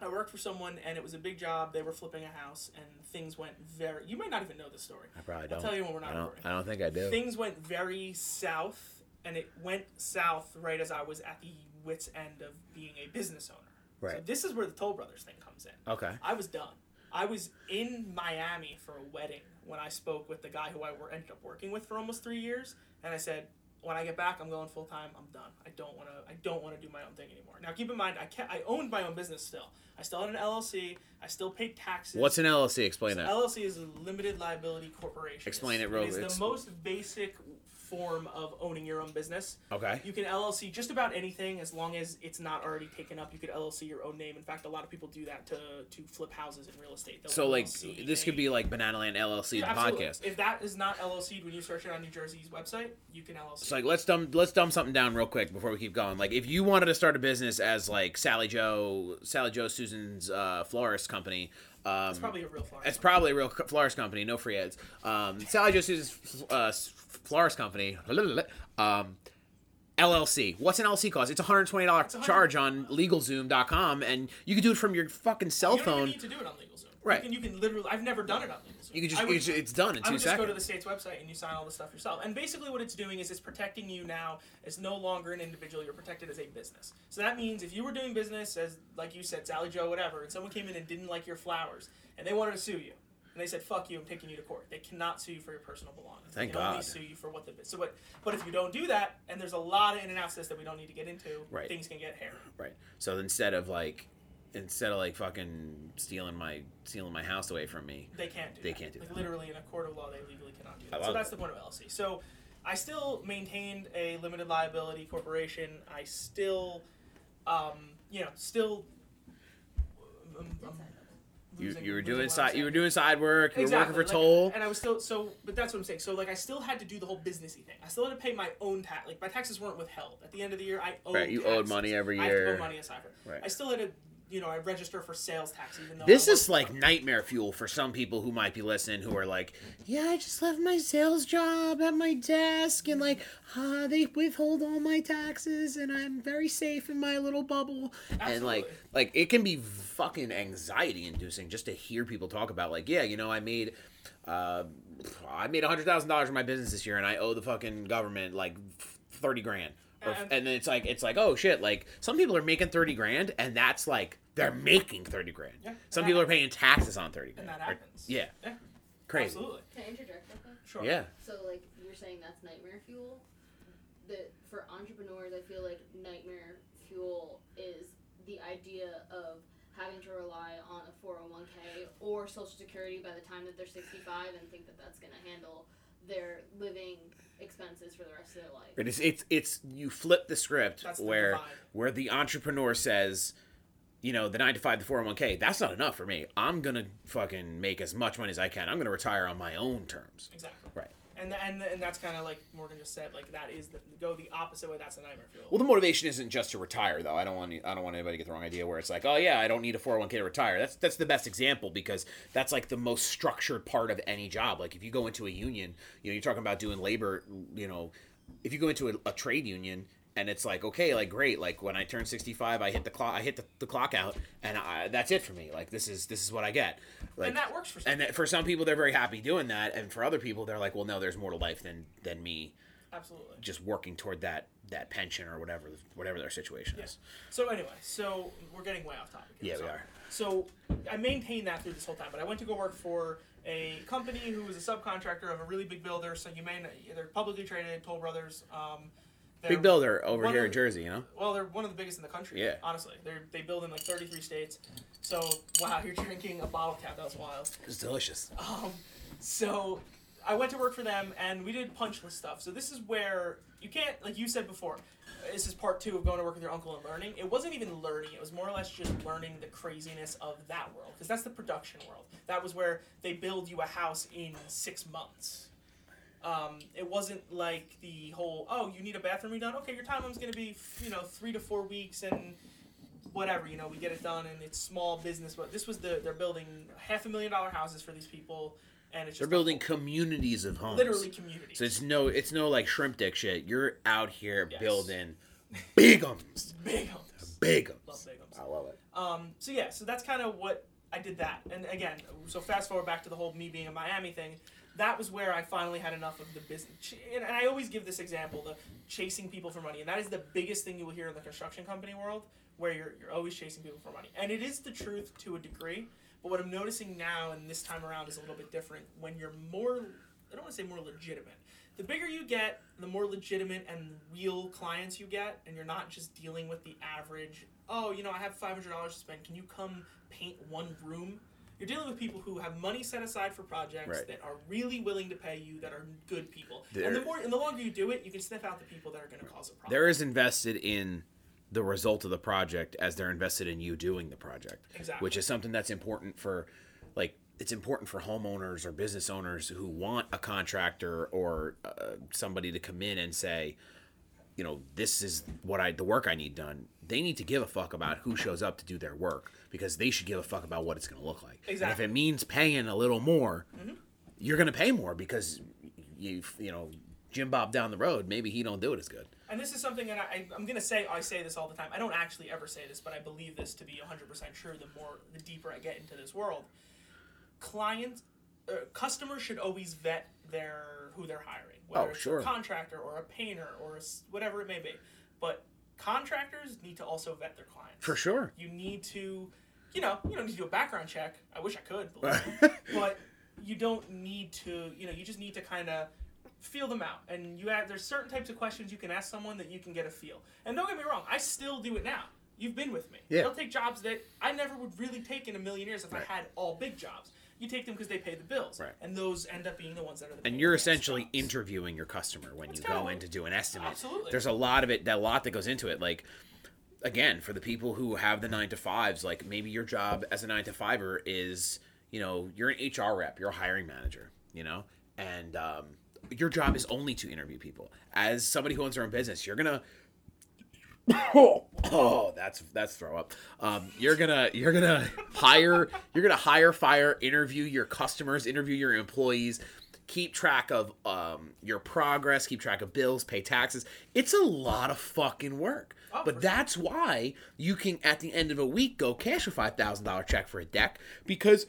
I worked for someone, and it was a big job. They were flipping a house, and things went very. You might not even know this story. I probably don't. I'll tell you when we're not I don't. recording. I don't think I do. Things went very south, and it went south right as I was at the wits end of being a business owner. So Right. this is where the Toll Brothers thing comes in. Okay. I was done. I was in Miami for a wedding when I spoke with the guy who I ended up working with for almost three years, and I said, "When I get back, I'm going full time. I'm done. I don't want to. I don't want to do my own thing anymore." Now, keep in mind, I ca I owned my own business still. I still had an LLC. I still paid taxes. What's an LLC? Explain So that. LLC is a limited liability corporation. Explain It's- it real- it's- the most basic form of owning your own business. Okay. You can LLC just about anything as long as it's not already taken up. You could LLC your own name. In fact, a lot of people do that to to flip houses in real estate. They'll So like LLC this could be like Banana Land LLC, Yeah, the podcast. If that is not LLC'd when you search it on New Jersey's website, you can LLC. It's like let's dumb let's dumb something down real quick before we keep going. Like if you wanted to start a business as like Sally Joe, Sally Joe Susan's uh, florist company. Um, it's probably a real flyer. It's probably a real florist company, no free ads. Um, Sally Susan's uh, florist company, um, LLC. What's an LLC cost? It's a hundred twenty dollar charge on LegalZoom.com, and you can do it from your fucking cell you don't even phone. Need to do it on LegalZoom. Right. You can, you can literally. I've never done it on LegalZoom. You can just would- it's, it's done in I two would just go to the state's website and you sign all the stuff yourself. And basically, what it's doing is it's protecting you now as no longer an individual. You're protected as a business. So that means if you were doing business as, like you said, Sally Joe, whatever, and someone came in and didn't like your flowers, and they wanted to sue you, and they said, "Fuck you, I'm taking you to court." They cannot sue you for your personal belongings. Thank they can only sue you for what the so what. But if you don't do that, and there's a lot of in and outs this that we don't need to get into, Right. things can get hairy. Right. So instead of like, instead of like fucking stealing my stealing my house away from me, They can't do They that. can't do like that. literally in a court of law they legally cannot do that. So that's that. the point of LLC. So I still maintained a limited liability corporation. I still um, you know, still um, um, you, losing- you were doing side you were doing side work. You Exactly, were working for like, Toll. and I was still so, but that's what I'm saying. So like, I still had to do the whole businessy thing. I still had to pay my own tax. Like my taxes weren't withheld at the end of the year. I owed. Right, you owed money every year. I have to year. money aside for. Right. I still had to, you know, I register for sales tax even though This is like nightmare fuel for some people who might be listening who are like, yeah, I just left my sales job at my desk and like, uh, they withhold all my taxes and I'm very safe in my little bubble. And like, like it can be fucking anxiety inducing just to hear people talk about like, yeah, you know, I made, uh, I made a hundred thousand dollars in my business this year and I owe the fucking government like thirty grand. Or, And- and then it's like it's like oh shit like some people are making 30 grand and that's like they're making 30 grand Yeah, some people that are paying taxes on 30 and grand that Or- yeah Yeah. crazy Absolutely. Can I interject real quick? Sure. yeah So like you're saying that's nightmare fuel. That for entrepreneurs, I feel like nightmare fuel is the idea of having to rely on a 401k or Social Security by the time that they're 65 and think that that's going to handle their living expenses for the rest of their life. It is it's it's you flip the script That's where divide. where the entrepreneur says you know the 9 to 5 the 401k that's not enough for me i'm gonna fucking make as much money as i can i'm gonna retire on my own terms Exactly. right And and and that's kind of like Morgan just said. Like that is the go the opposite way. That's the nightmare fuel. well the motivation isn't just to retire though i don't want i don't want anybody to get the wrong idea where it's like oh yeah i don't need a 401k to retire that's that's the best example because that's like the most structured part of any job like if you go into a union you know you're talking about doing labor you know if you go into a, a trade union and it's like okay like great like when i turn 65 i hit the clock i hit the, the clock out and I, that's it for me like this is this is what i get like and that works for some. and that, for some people they're very happy doing that and for other people they're like well no there's more to life than than me Absolutely. just working toward that that pension or whatever whatever their situation is So anyway, so we're getting way off topic. here, Yeah, we are. So I maintained that through this whole time, but I went to go work for a company who was a subcontractor of a really big builder. So you may know, they're publicly traded, Toll Brothers. Um, big builder over here in jersey you know Well, they're one of the biggest in the country. Yeah. Honestly, they they build in like 33 states. So wow, you're drinking a bottle cap. That was wild. it's delicious Um, so I went to work for them, and we did punch list stuff. So this is where you can't, like you said before, this is part two of going to work with your uncle and learning. It wasn't even learning; it was more or less just learning the craziness of that world, because that's the production world. That was where they build you a house in six months. Um, it wasn't like the whole oh you need a bathroom redone okay your timeline is going to be you know three to four weeks and whatever you know we get it done and it's small business but this was the they're building half a million dollar houses for these people and it's just They're building communities of homes. literally communities So it's no, it's no like shrimp dick shit. You're out here Yes. building bigums, big homes bigums. love big homes I love it. Um, so yeah, so that's kind of what I did that. And again, so fast forward back to the whole me being a Miami thing. That was where I finally had enough of the business. And I always give this example: the chasing people for money, and that is the biggest thing you will hear in the construction company world, where you're you're always chasing people for money. And it is the truth to a degree. But what I'm noticing now and this time around is a little bit different. When you're more, I don't want to say more legitimate. The bigger you get, the more legitimate and real clients you get, and you're not just dealing with the average. Oh, you know, I have five hundred dollars to spend. Can you come paint one room? You're dealing with people who have money set aside for projects Right. that are really willing to pay you, that are good people. and the more and the longer you do it, you can sniff out the people that are going to cause a problem. They're invested in the result of the project as they're invested in you doing the project. Exactly. Which is something that's important for, like, it's important for homeowners or business owners who want a contractor or uh, somebody to come in and say, you know, this is what I the work I need done. They need to give a fuck about who shows up to do their work because they should give a fuck about what it's going to look like. And Exactly. if it means paying a little more, you're going to pay more because you you know Jim Bob down the road maybe he don't do it as good. And this is something that I, I'm gonna say. I say this all the time. I don't actually ever say this, but I believe this to be 100% true. The more, the deeper I get into this world, clients, uh, customers should always vet their who they're hiring, Oh, whether Oh, it's sure. a contractor or a painter or a whatever it may be. But contractors need to also vet their clients. For sure. You need to, you know, you don't need to do a background check. I wish I could, but you don't need to. You know, you just need to kind of feel them out. And you have there's certain types of questions you can ask someone that you can get a feel. And don't get me wrong, I still do it now. You've been with me. Yeah. They'll take jobs that I never would really take in a million years if Right. I had all big jobs. You take them because they pay the bills, Right. and those end up being the ones that are the. and you're in the ass essentially jobs. interviewing your customer when That's you go in to do an estimate. Absolutely. There's a lot of it, that lot that goes into it. Like, again, for the people who have the nine to fives, like maybe your job as a nine to fiver is, you know, you're an HR rep, you're a hiring manager, you know, and um, your job is only to interview people. As somebody who owns their own business, you're gonna. Oh, that's that's throw up. Um, you're gonna you're gonna hire you're gonna hire, fire, interview your customers, interview your employees, keep track of um, your progress, keep track of bills, pay taxes. It's a lot of fucking work. Oh, but that's why you can at the end of a week go cash a five thousand dollar check for a deck because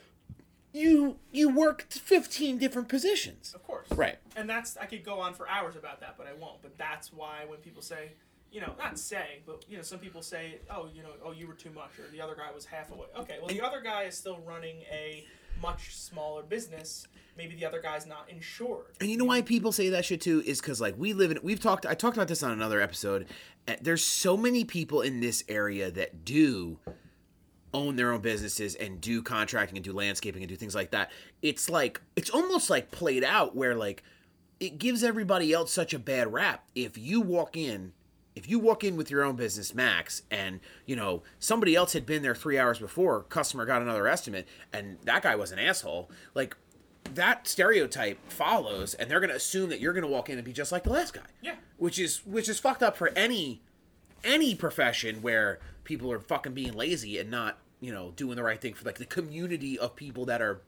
you you worked fifteen different positions. Of course. Right. And that's I could go on for hours about that, but I won't. But that's why when people say, you know, not say, but you know, some people say, oh, you know, oh, you were too much, or the other guy was half away. Okay, well, the other guy is still running a much smaller business. Maybe the other guy's not insured. And you know why people say that shit too is because like we live in we've talked I talked about this on another episode. uh, There's so many people in this area that do own their own businesses and do contracting and do landscaping and do things like that. It's like it's almost like played out where like it gives everybody else such a bad rap. If you walk in if you walk in with your own business max and you know somebody else had been there three hours before customer got another estimate and that guy was an asshole like that stereotype follows and they're going to assume that you're going to walk in and be just like the last guy Yeah. which is which is fucked up for any any profession where people are fucking being lazy and not you know doing the right thing for like the community of people that are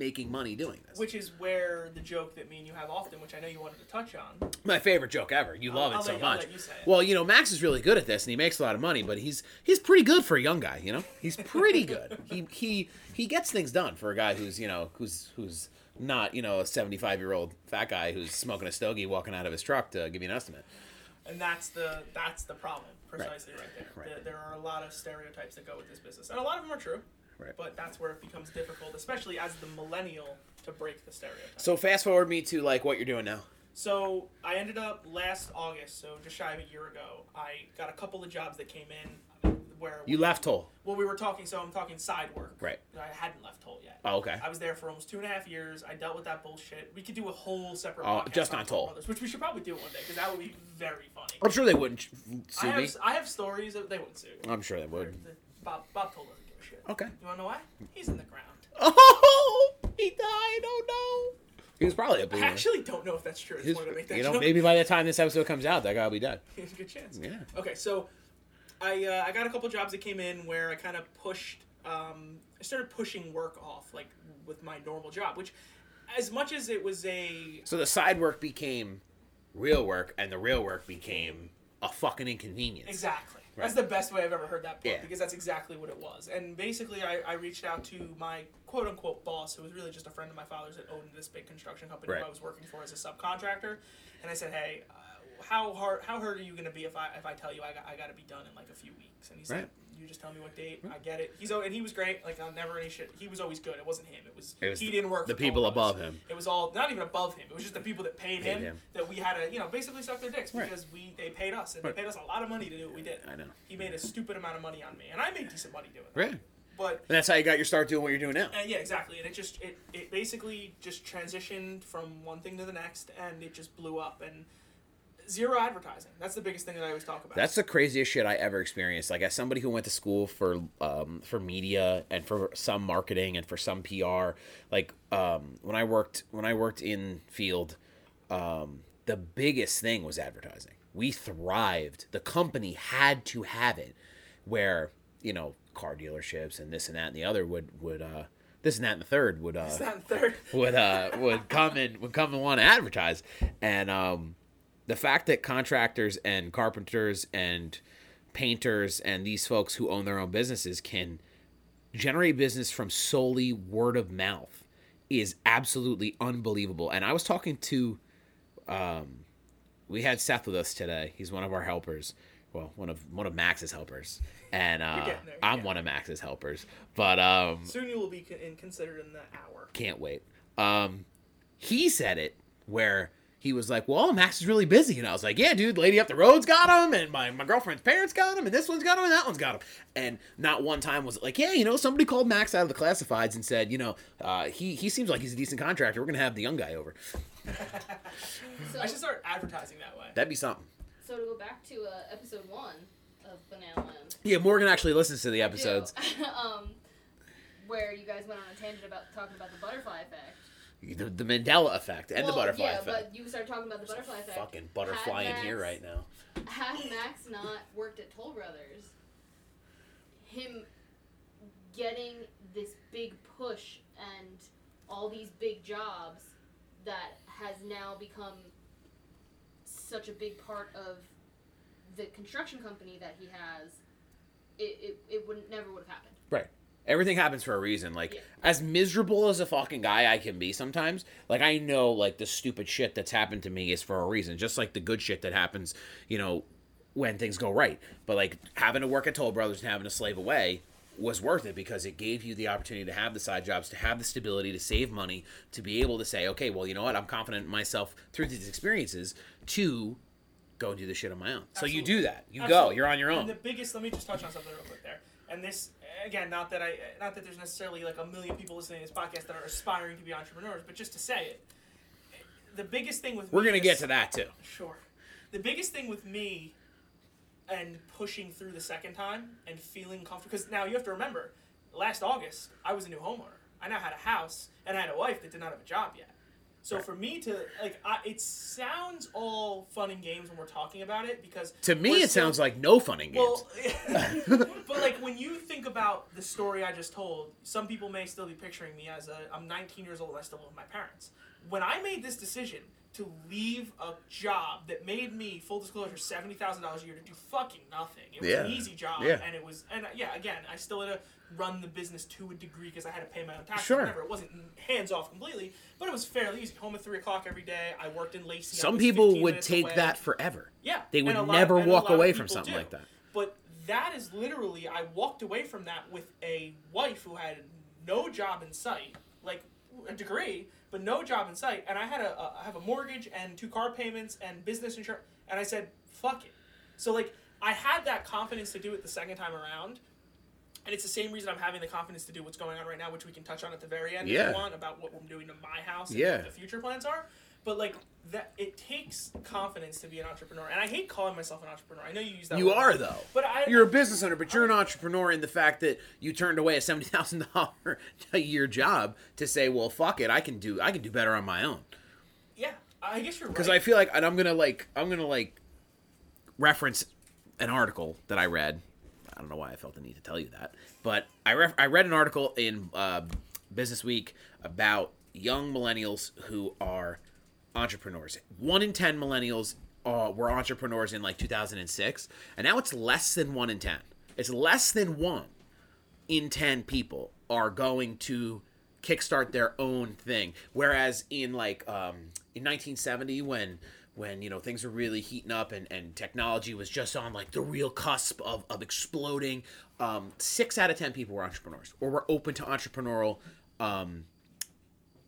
making money doing this Which is where the joke that me and you have often, which I know you wanted to touch on. my favorite joke ever. You love I'll it so you- I'll much. let you it. Well, you know, Max is really good at this, and he makes a lot of money. But he's he's pretty good for a young guy. You know, he's pretty good. he he he gets things done for a guy who's you know who's who's not you know a seventy five year old fat guy who's smoking a stogie walking out of his truck to give you an estimate. And that's the that's the problem precisely right, there. Right. The- there are a lot of stereotypes that go with this business, and a lot of them are true. Right. But that's where it becomes difficult, especially as the millennial, to break the stereotype. So fast forward me to like what you're doing now. So I ended up last August, so just shy of a year ago, I got a couple of jobs that came in. Uh, where You we, left Toll. Well, we were talking. So I'm talking side work. Right. I hadn't left Toll yet. Oh, okay. I was there for almost two and a half years. I dealt with that bullshit. We could do a whole separate Oh, podcast just on Toll. Brothers, which we should probably do one day because that would be very funny. I'm sure they wouldn't I sue have, me. I have stories that they wouldn't sue. I'm sure they would. Bob Bob Toll doesn't give a shit. Okay. You wanna know why? He's in the ground. Oh, he died. Oh no. He was probably a I boomer. actually don't know if that's true. I He just was- wanted to make that you know, joke. maybe by the time this episode comes out, that guy will be dead. There's a good chance. Yeah. Okay, so I uh, I got a couple jobs that came in where I kind of pushed. Um, I started pushing work off like with my normal job, which, as much as it was a So the side work became real work, and the real work became a fucking inconvenience. Exactly. That's the best way I've ever heard that put Yeah. because that's exactly what it was. And basically, I, I reached out to my quote unquote boss, who was really just a friend of my father's that owned this big construction company Right. who I was working for as a subcontractor. And I said, hey, uh, how hard how hurt are you going to be if I if I tell you I got, I got to be done in like a few weeks? And he said, Right. You just tell me what date. I get it. He's and he was great. Like I never any shit. He was always good. It wasn't him. It was, It was he didn't work. the people above him. It was all not even above him. It was just the people that paid, Paid him, him. that we had to you know basically suck their dicks Right. because we they paid us and Right. they paid us a lot of money to do what we did. I know. He made a stupid amount of money on me, and I made decent money doing it. Right. But And that's how you got your start doing what you're doing now. uh, yeah, exactly. And it just it, it basically just transitioned from one thing to the next, and it just blew up. And zero advertising. That's the biggest thing that I always talk about. That's the craziest shit I ever experienced. Like as somebody who went to school for um, for media and for some marketing and for some PR. Like um, when I worked when I worked in field, um, the biggest thing was advertising. We thrived. The company had to have it, where you know car dealerships and this and that and the other would would uh, this and that and the third would uh, third. would uh would come and would come and want to advertise and um the fact that contractors and carpenters and painters and these folks who own their own businesses can generate business from solely word of mouth is absolutely unbelievable. And i was talking to um we had seth with us today. He's one of our helpers. Well one of one of max's helpers. And uh there, i'm one of max's helpers. But um Soon you will be con- considered in the hour. can't wait. Um, he said it where he was like, "Well, Max is really busy," and I was like, "Yeah, dude, lady up the road's got him, and my, my girlfriend's parents got him, and this one's got him, and that one's got him." And not one time was it like, "Yeah, you know, somebody called Max out of the classifieds and said, you know, uh, he he seems like he's a decent contractor. We're gonna have the young guy over. So, I should start advertising that way. That'd be something." so to go back to uh, episode one of Banana Land. Yeah, Morgan actually listens to the episodes. um, where you guys went on a tangent about talking about the butterfly effect. The, the Mandela effect and the Well, butterfly yeah, effect. but you started talking about the butterfly effect. Fucking butterfly in here right now. Had Max not worked at Toll Brothers, him getting this big push and all these big jobs that has now become such a big part of the construction company that he has, it, it, it would never would have happened. Right. Everything happens for a reason. Like Yeah. as miserable as a fucking guy I can be sometimes, like I know like the stupid shit that's happened to me is for a reason. Just like the good shit that happens, you know, when things go right. But like having to work at Toll Brothers and having to slave away was worth it because it gave you the opportunity to have the side jobs, to have the stability, to save money, to be able to say, okay, well, you know what, I'm confident in myself through these experiences to go and do the shit on my own. So you do that. You go. You're on your And own. the biggest, let me just touch on something real quick there. And this, again, not that I, not that there's necessarily like a million people listening to this podcast that are aspiring to be entrepreneurs, but just to say it, the biggest thing with We're gonna is- get to that too. Sure. The biggest thing with me and pushing through the second time and feeling comfortable, because now you have to remember, last August, I was a new homeowner. I now had a house and I had a wife that did not have a job yet. So Right. for me to like, I, it sounds all fun and games when we're talking about it because To me, it still- sounds like no fun and games. well, but like when you think about the story I just told, some people may still be picturing me as a I'm 19 years old and I still live with my parents. When I made this decision to leave a job that made me full disclosure seventy thousand dollars a year to do fucking nothing, it was Yeah. an easy job, Yeah. and it was and yeah, again, I still had to run the business to a degree because I had to pay my own taxes. Sure. Whatever, it wasn't hands off completely, but it was fairly easy. Home at three o'clock every day. I worked in Lacey. Some people would take away. that forever. Yeah, They would never a walk away from something do. like that. But that is literally, I walked away from that with a wife who had no job in sight, like a degree, but no job in sight, and I had a, a I have a mortgage and two car payments and business insurance, and I said, "Fuck it." So like, I had that confidence to do it the second time around. And it's the same reason I'm having the confidence to do what's going on right now, which we can touch on at the very end if Yeah. you want about what we're doing to my house and Yeah. what the future plans are. But like that, it takes confidence to be an entrepreneur, and I hate calling myself an entrepreneur. I know you use that. You word, are though. but I You're a business owner, but you're an entrepreneur in the fact that you turned away a seventy thousand dollar a year job to say, "Well, fuck it, I can do I can do better on my own." yeah. I guess you're right. Because I feel like, and I'm gonna like, I'm gonna like reference an article that I read. I don't know why I felt the need to tell you that, but I ref- I read an article in uh, Business Week about young millennials who are entrepreneurs. One in ten millennials uh, were entrepreneurs in like 2006, and now it's less than one in ten. It's less than one in 10 people are going to kickstart their own thing whereas in like um in 1970 when when you know things were really heating up and and technology was just on like the real cusp of of exploding um 6 out of 10 people were entrepreneurs or were open to entrepreneurial um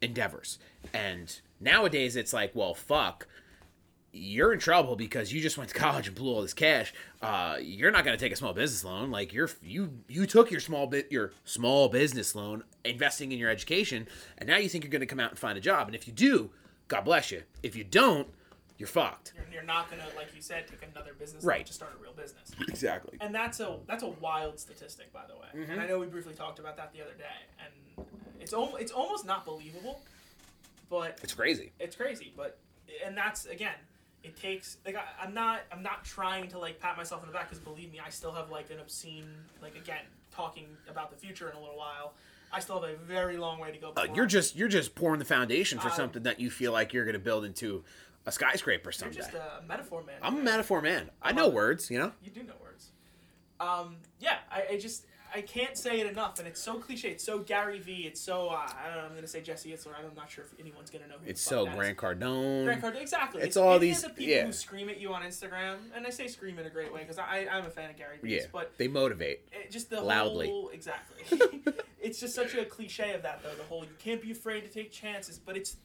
endeavors and nowadays it's like well fuck you're in trouble because you just went to college and blew all this cash. Uh, you're not going to take a small business loan. Like you're you you took your small bit your small business loan, investing in your education, and now you think you're going to come out and find a job. And if you do, God bless you. If you don't, you're fucked. you're, you're not gonna, like you said, take another business Right. to start a real business. Exactly. And that's a that's a wild statistic, by the way. Mm-hmm. And I know we briefly talked about that the other day, and it's al- it's almost not believable, but It's crazy. it's crazy. But and that's again, it takes like I, I'm not I'm not trying to like pat myself on the back because believe me, I still have like an obscene like again talking about the future in a little while. I still have a very long way to go. Uh, you're just you're just pouring the foundation for Uh, something that you feel like you're going to build into a skyscraper someday. You're just a metaphor man. I'm a metaphor man. I know words. You know. You do know words. Um, yeah, I, I just I can't say it enough, and it's so cliche. It's so Gary V. It's so uh, I don't know. I'm gonna say Jesse Itzler. I'm not sure if anyone's gonna know who. It's so. Grant Cardone. Grant Cardone, exactly. It's all these- the people yeah. who scream at you on Instagram, and I say scream in a great way because I I'm a fan of Gary Vee. Yeah, but they motivate. it, just the Loudly. whole exactly. it's just such a cliche of that though. The whole you can't be afraid to take chances, but it's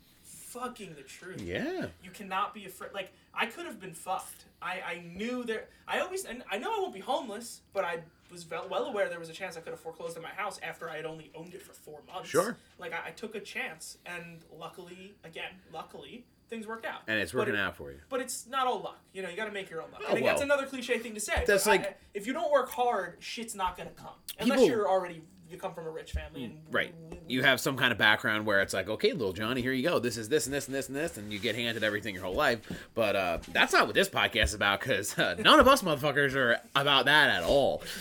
fucking the truth. Yeah. You cannot be afraid. Like I could have been fucked. I I knew there. I always and I know I won't be homeless, but I was well, well aware there was a chance I could have foreclosed on my house after I had only owned it for four months. Sure. Like I, I took a chance, and luckily, again, luckily, things worked out. And it's working it- out for you. But it's not all luck. You know, you got to make your own luck. Oh, I think that's another cliche thing to say. That's but I- like- if you don't work hard, shit's not gonna come. Unless People- you're already you come from a rich family and Right. You have some kind of background where it's like, okay, little Johnny, here you go. This is this and this and this and this, and you get handed everything your whole life. But uh, that's not what this podcast is about, because uh, none of us motherfuckers are about that at all.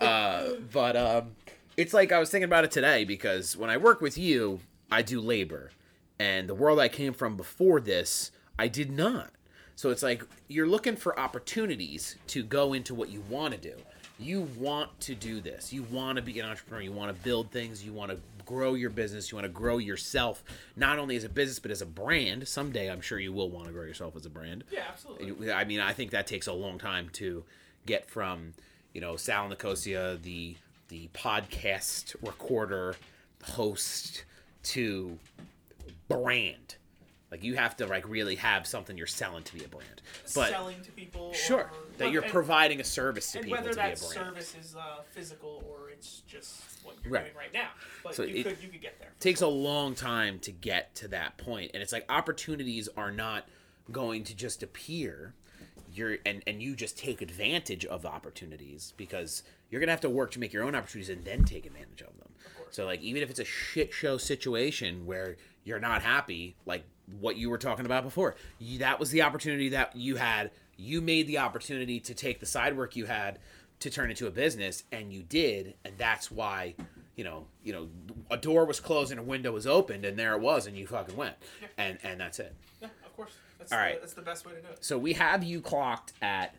Uh, but um, it's like I was thinking about it today because when I work with you, I do labor, and the world I came from before this, I did not. So it's like you're looking for opportunities to go into what you want to do. You want to do this. You want to be an entrepreneur. You want to build things. You want to grow your business. You want to grow yourself, not only as a business, but as a brand. Someday, I'm sure you will want to grow yourself as a brand. Yeah, absolutely. I mean, I think that takes a long time to get from, you know, Sal Nicosia, the the podcast recorder, host, to brand. Like you have to like really have something you're selling to be a brand. But Selling to people. sure, or, that you're and- providing a service to and people whether to be a that service is uh, physical or it's just what you're Right. doing right now. But So you it- could you could get there. takes a long time to get to that point and it's like opportunities are not going to just appear you're and and you just take advantage of opportunities because you're gonna have to work to make your own opportunities and then take advantage of them so like even if it's a shit show situation where you're not happy like what you were talking about before you, that was the opportunity that you had you made the opportunity to take the side work you had to turn into a business and you did and that's why you know you know a door was closed and a window was opened and there it was and you fucking went and and that's it Yeah, of course. That's All the, right. That's the best way to do it. so we have you clocked at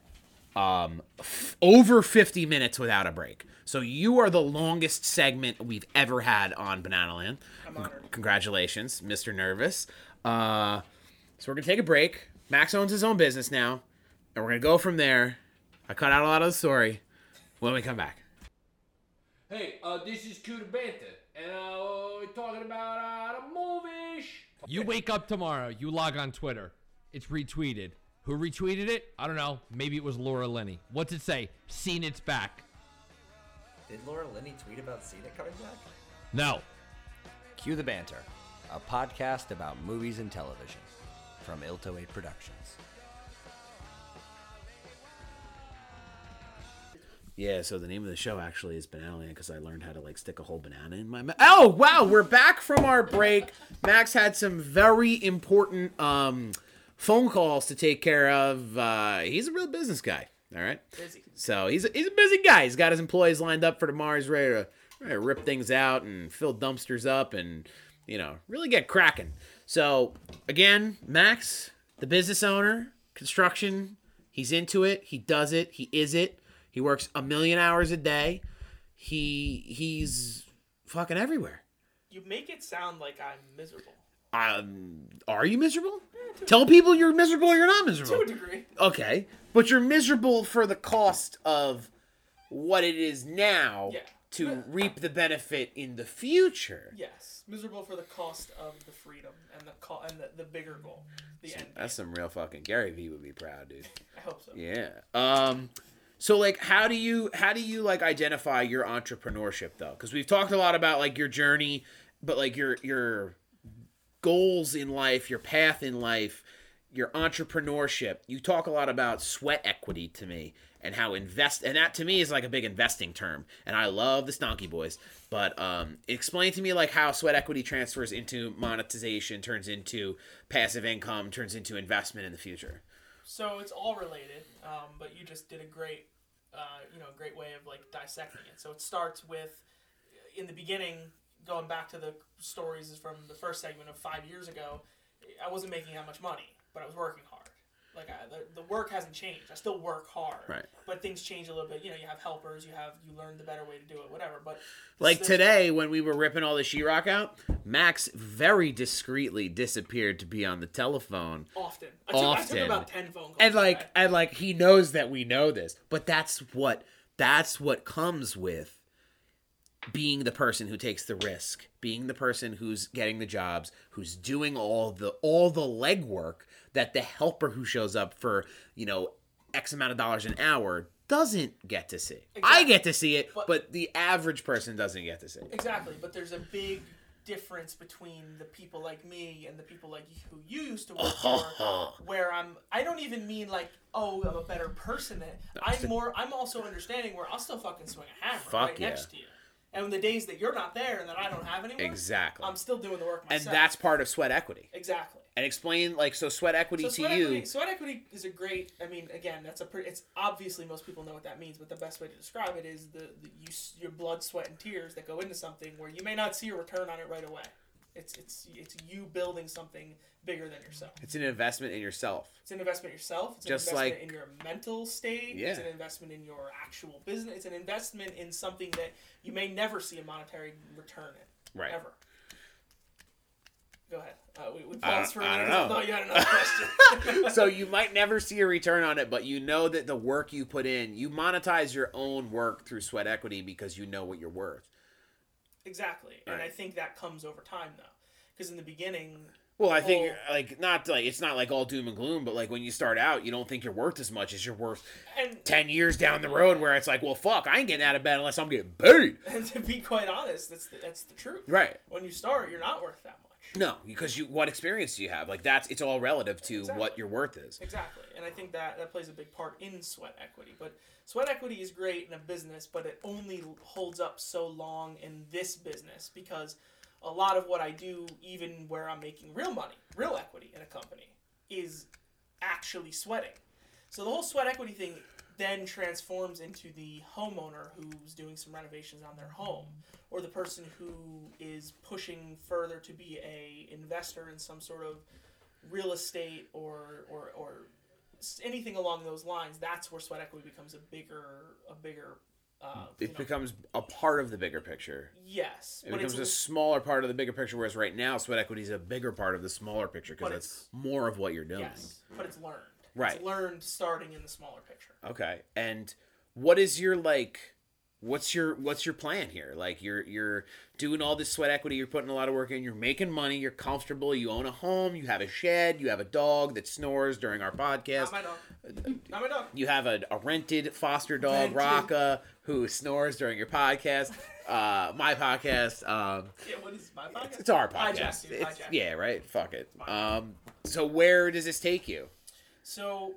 um f- over 50 minutes without a break so you are the longest segment we've ever had on banana land I'm honored. congratulations mr nervous uh so we're gonna take a break max owns his own business now and we're gonna go from there i cut out a lot of the story when we come back Hey, uh, this is Cue the Banter, and uh, we're talking about uh, the movies. You wake up tomorrow, you log on Twitter. It's retweeted. Who retweeted it? I don't know. Maybe it was Laura Linney. What's it say? Seen it's back. Did Laura Linney tweet about Cena coming back? No. Cue the Banter, a podcast about movies and television from Ilto 8 Productions. Yeah, so the name of the show actually is Banana because I learned how to like stick a whole banana in my mouth. Oh wow, we're back from our break. Max had some very important um, phone calls to take care of. Uh, he's a real business guy. All right, Busy. so he's a, he's a busy guy. He's got his employees lined up for tomorrow. He's ready to, ready to rip things out and fill dumpsters up and you know really get cracking. So again, Max, the business owner, construction. He's into it. He does it. He is it. He works a million hours a day. He he's fucking everywhere. You make it sound like I'm miserable. Um, are you miserable? Tell people you're miserable or you're not miserable. To a degree. Okay, but you're miserable for the cost of what it is now Yeah. to reap the benefit in the future. Yes. Miserable for the cost of the freedom and the co- and the, the bigger goal. The end. That's some real fucking Gary Vee would be proud, dude. I hope so. Yeah. Um so like how do you how do you like identify your entrepreneurship though? Cuz we've talked a lot about like your journey, but like your your goals in life, your path in life, your entrepreneurship. You talk a lot about sweat equity to me and how invest and that to me is like a big investing term. And I love the Stonky Boys, but um explain to me like how sweat equity transfers into monetization, turns into passive income, turns into investment in the future. So it's all related, um, but you just did a great, uh, you know, great way of like dissecting it. So it starts with, in the beginning, going back to the stories from the first segment of five years ago. I wasn't making that much money, but I was working. Like I, the, the work hasn't changed. I still work hard, Right. But things change a little bit. You know, you have helpers. You have you learn the better way to do it. Whatever. But Like today, when we were ripping all the sheetrock out, Max very discreetly disappeared to be on the telephone. often. I took, I took Often. about ten phone calls. And like, and like, he knows that we know this, but that's what that's what comes with being the person who takes the risk, being the person who's getting the jobs, who's doing all the all the legwork that the helper who shows up for you know x amount of dollars an hour doesn't get to see. I get to see it, But- but the average person doesn't get to see. it. Exactly, but there's a big difference between the people like me and the people like you, who you used to work for, where I'm. I don't even mean like, oh, I'm a better person. Than, I'm more. I'm also understanding where I'll still fucking swing a hammer Fuck right yeah. next to you. And the days that you're not there and that I don't have anyone, Exactly. I'm still doing the work and that's part of sweat equity. exactly. And explain like so sweat equity So to sweat you. equity, sweat equity is a great. I mean, again, that's a pretty. It's obviously most people know what that means, but the best way to describe it is the, the you, your blood, sweat, and tears that go into something where you may not see a return on it right away. It's it's it's you building something bigger than yourself. It's an investment in yourself. It's an investment in yourself. It's Just an investment like- in your mental state. Yeah. It's an investment in your actual business. It's an investment in something that you may never see a monetary return in. Right. Ever. Go ahead. Uh, we, we I paused for don't- a I minute. don't know. I thought you had another question. so you might never see a return on it, but you know that the work you put in, you monetize your own work through sweat equity because you know what you're worth. Exactly, and I think that comes over time though, because in the beginning, Well, I think like not like it's not like all doom and gloom, but like when you start out, you don't think you're worth as much as you're worth and ten years down the road, where it's like, well, fuck, I ain't getting out of bed unless I'm getting paid. and to be quite honest, that's the, that's the truth. Right. When you start, you're not worth that much. No, because you what experience do you have? Like that's it's all relative to Exactly. what your worth is. Exactly, and I think that that plays a big part in sweat equity. But sweat equity is great in a business, but it only holds up so long in this business because a lot of what I do, even where I'm making real money, real equity in a company, is actually sweating. So the whole sweat equity thing then transforms into the homeowner who's doing some renovations on their home or the person who is pushing further to be a investor in some sort of real estate or or, or anything along those lines that's where sweat equity becomes a bigger a bigger uh, It know- becomes a part of the bigger picture. yes It becomes a smaller part of the bigger picture, whereas right now, sweat equity is a bigger part of the smaller picture because it's it's- more of what you're doing. yes but it's learned Right. it's learned starting in the smaller picture Okay. And what is your like what's your what's your plan here? Like you're you're doing all this sweat equity, you're putting a lot of work in, you're making money, you're comfortable, you own a home, you have a shed, you have a dog that snores during our podcast. Not my dog. Not my dog. You have a, a rented foster dog, Rented. Raka, who snores during your podcast. Uh, my podcast. Um, Yeah, what is my podcast? it's our Hijack, podcast. It's- yeah, right. Fuck it. Um, so where does this take you? So,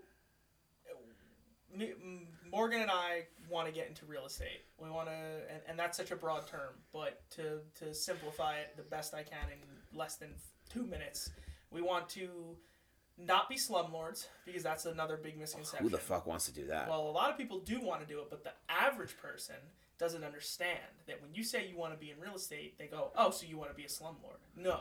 Morgan and I want to get into real estate. We want to, and, and that's such a broad term, but to, to simplify it the best I can in less than two minutes, we want to not be slumlords because that's another big misconception. Who the fuck wants to do that? Well, a lot of people do want to do it, but the average person doesn't understand that when you say you want to be in real estate, they go, "Oh, so you want to be a slumlord?" No,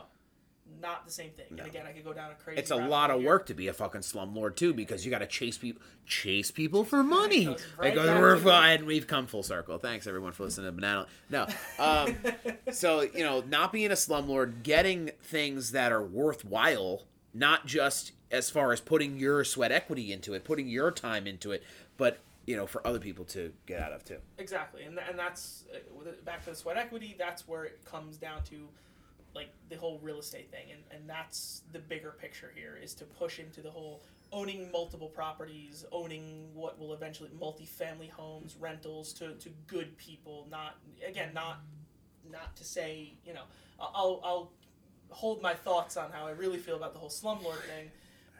not the same thing. No. And again, I could go down a crazy. it's a lot of here. work to be a fucking slumlord too, because you got to chase people, chase people for money. goes It right goes- we're fine. We've come full circle. Thanks everyone for listening to Banana. No, um, so you know, not being a slumlord, getting things that are worthwhile, not just as far as putting your sweat equity into it, putting your time into it, but you know, for other people to get out of too. Exactly, and th- and that's uh, back to the sweat equity. That's where it comes down to, like the whole real estate thing, and and that's the bigger picture here is to push into the whole owning multiple properties, owning what will eventually multifamily homes, rentals to to good people. Not again, not not to say you know I'll I'll hold my thoughts on how I really feel about the whole slumlord thing,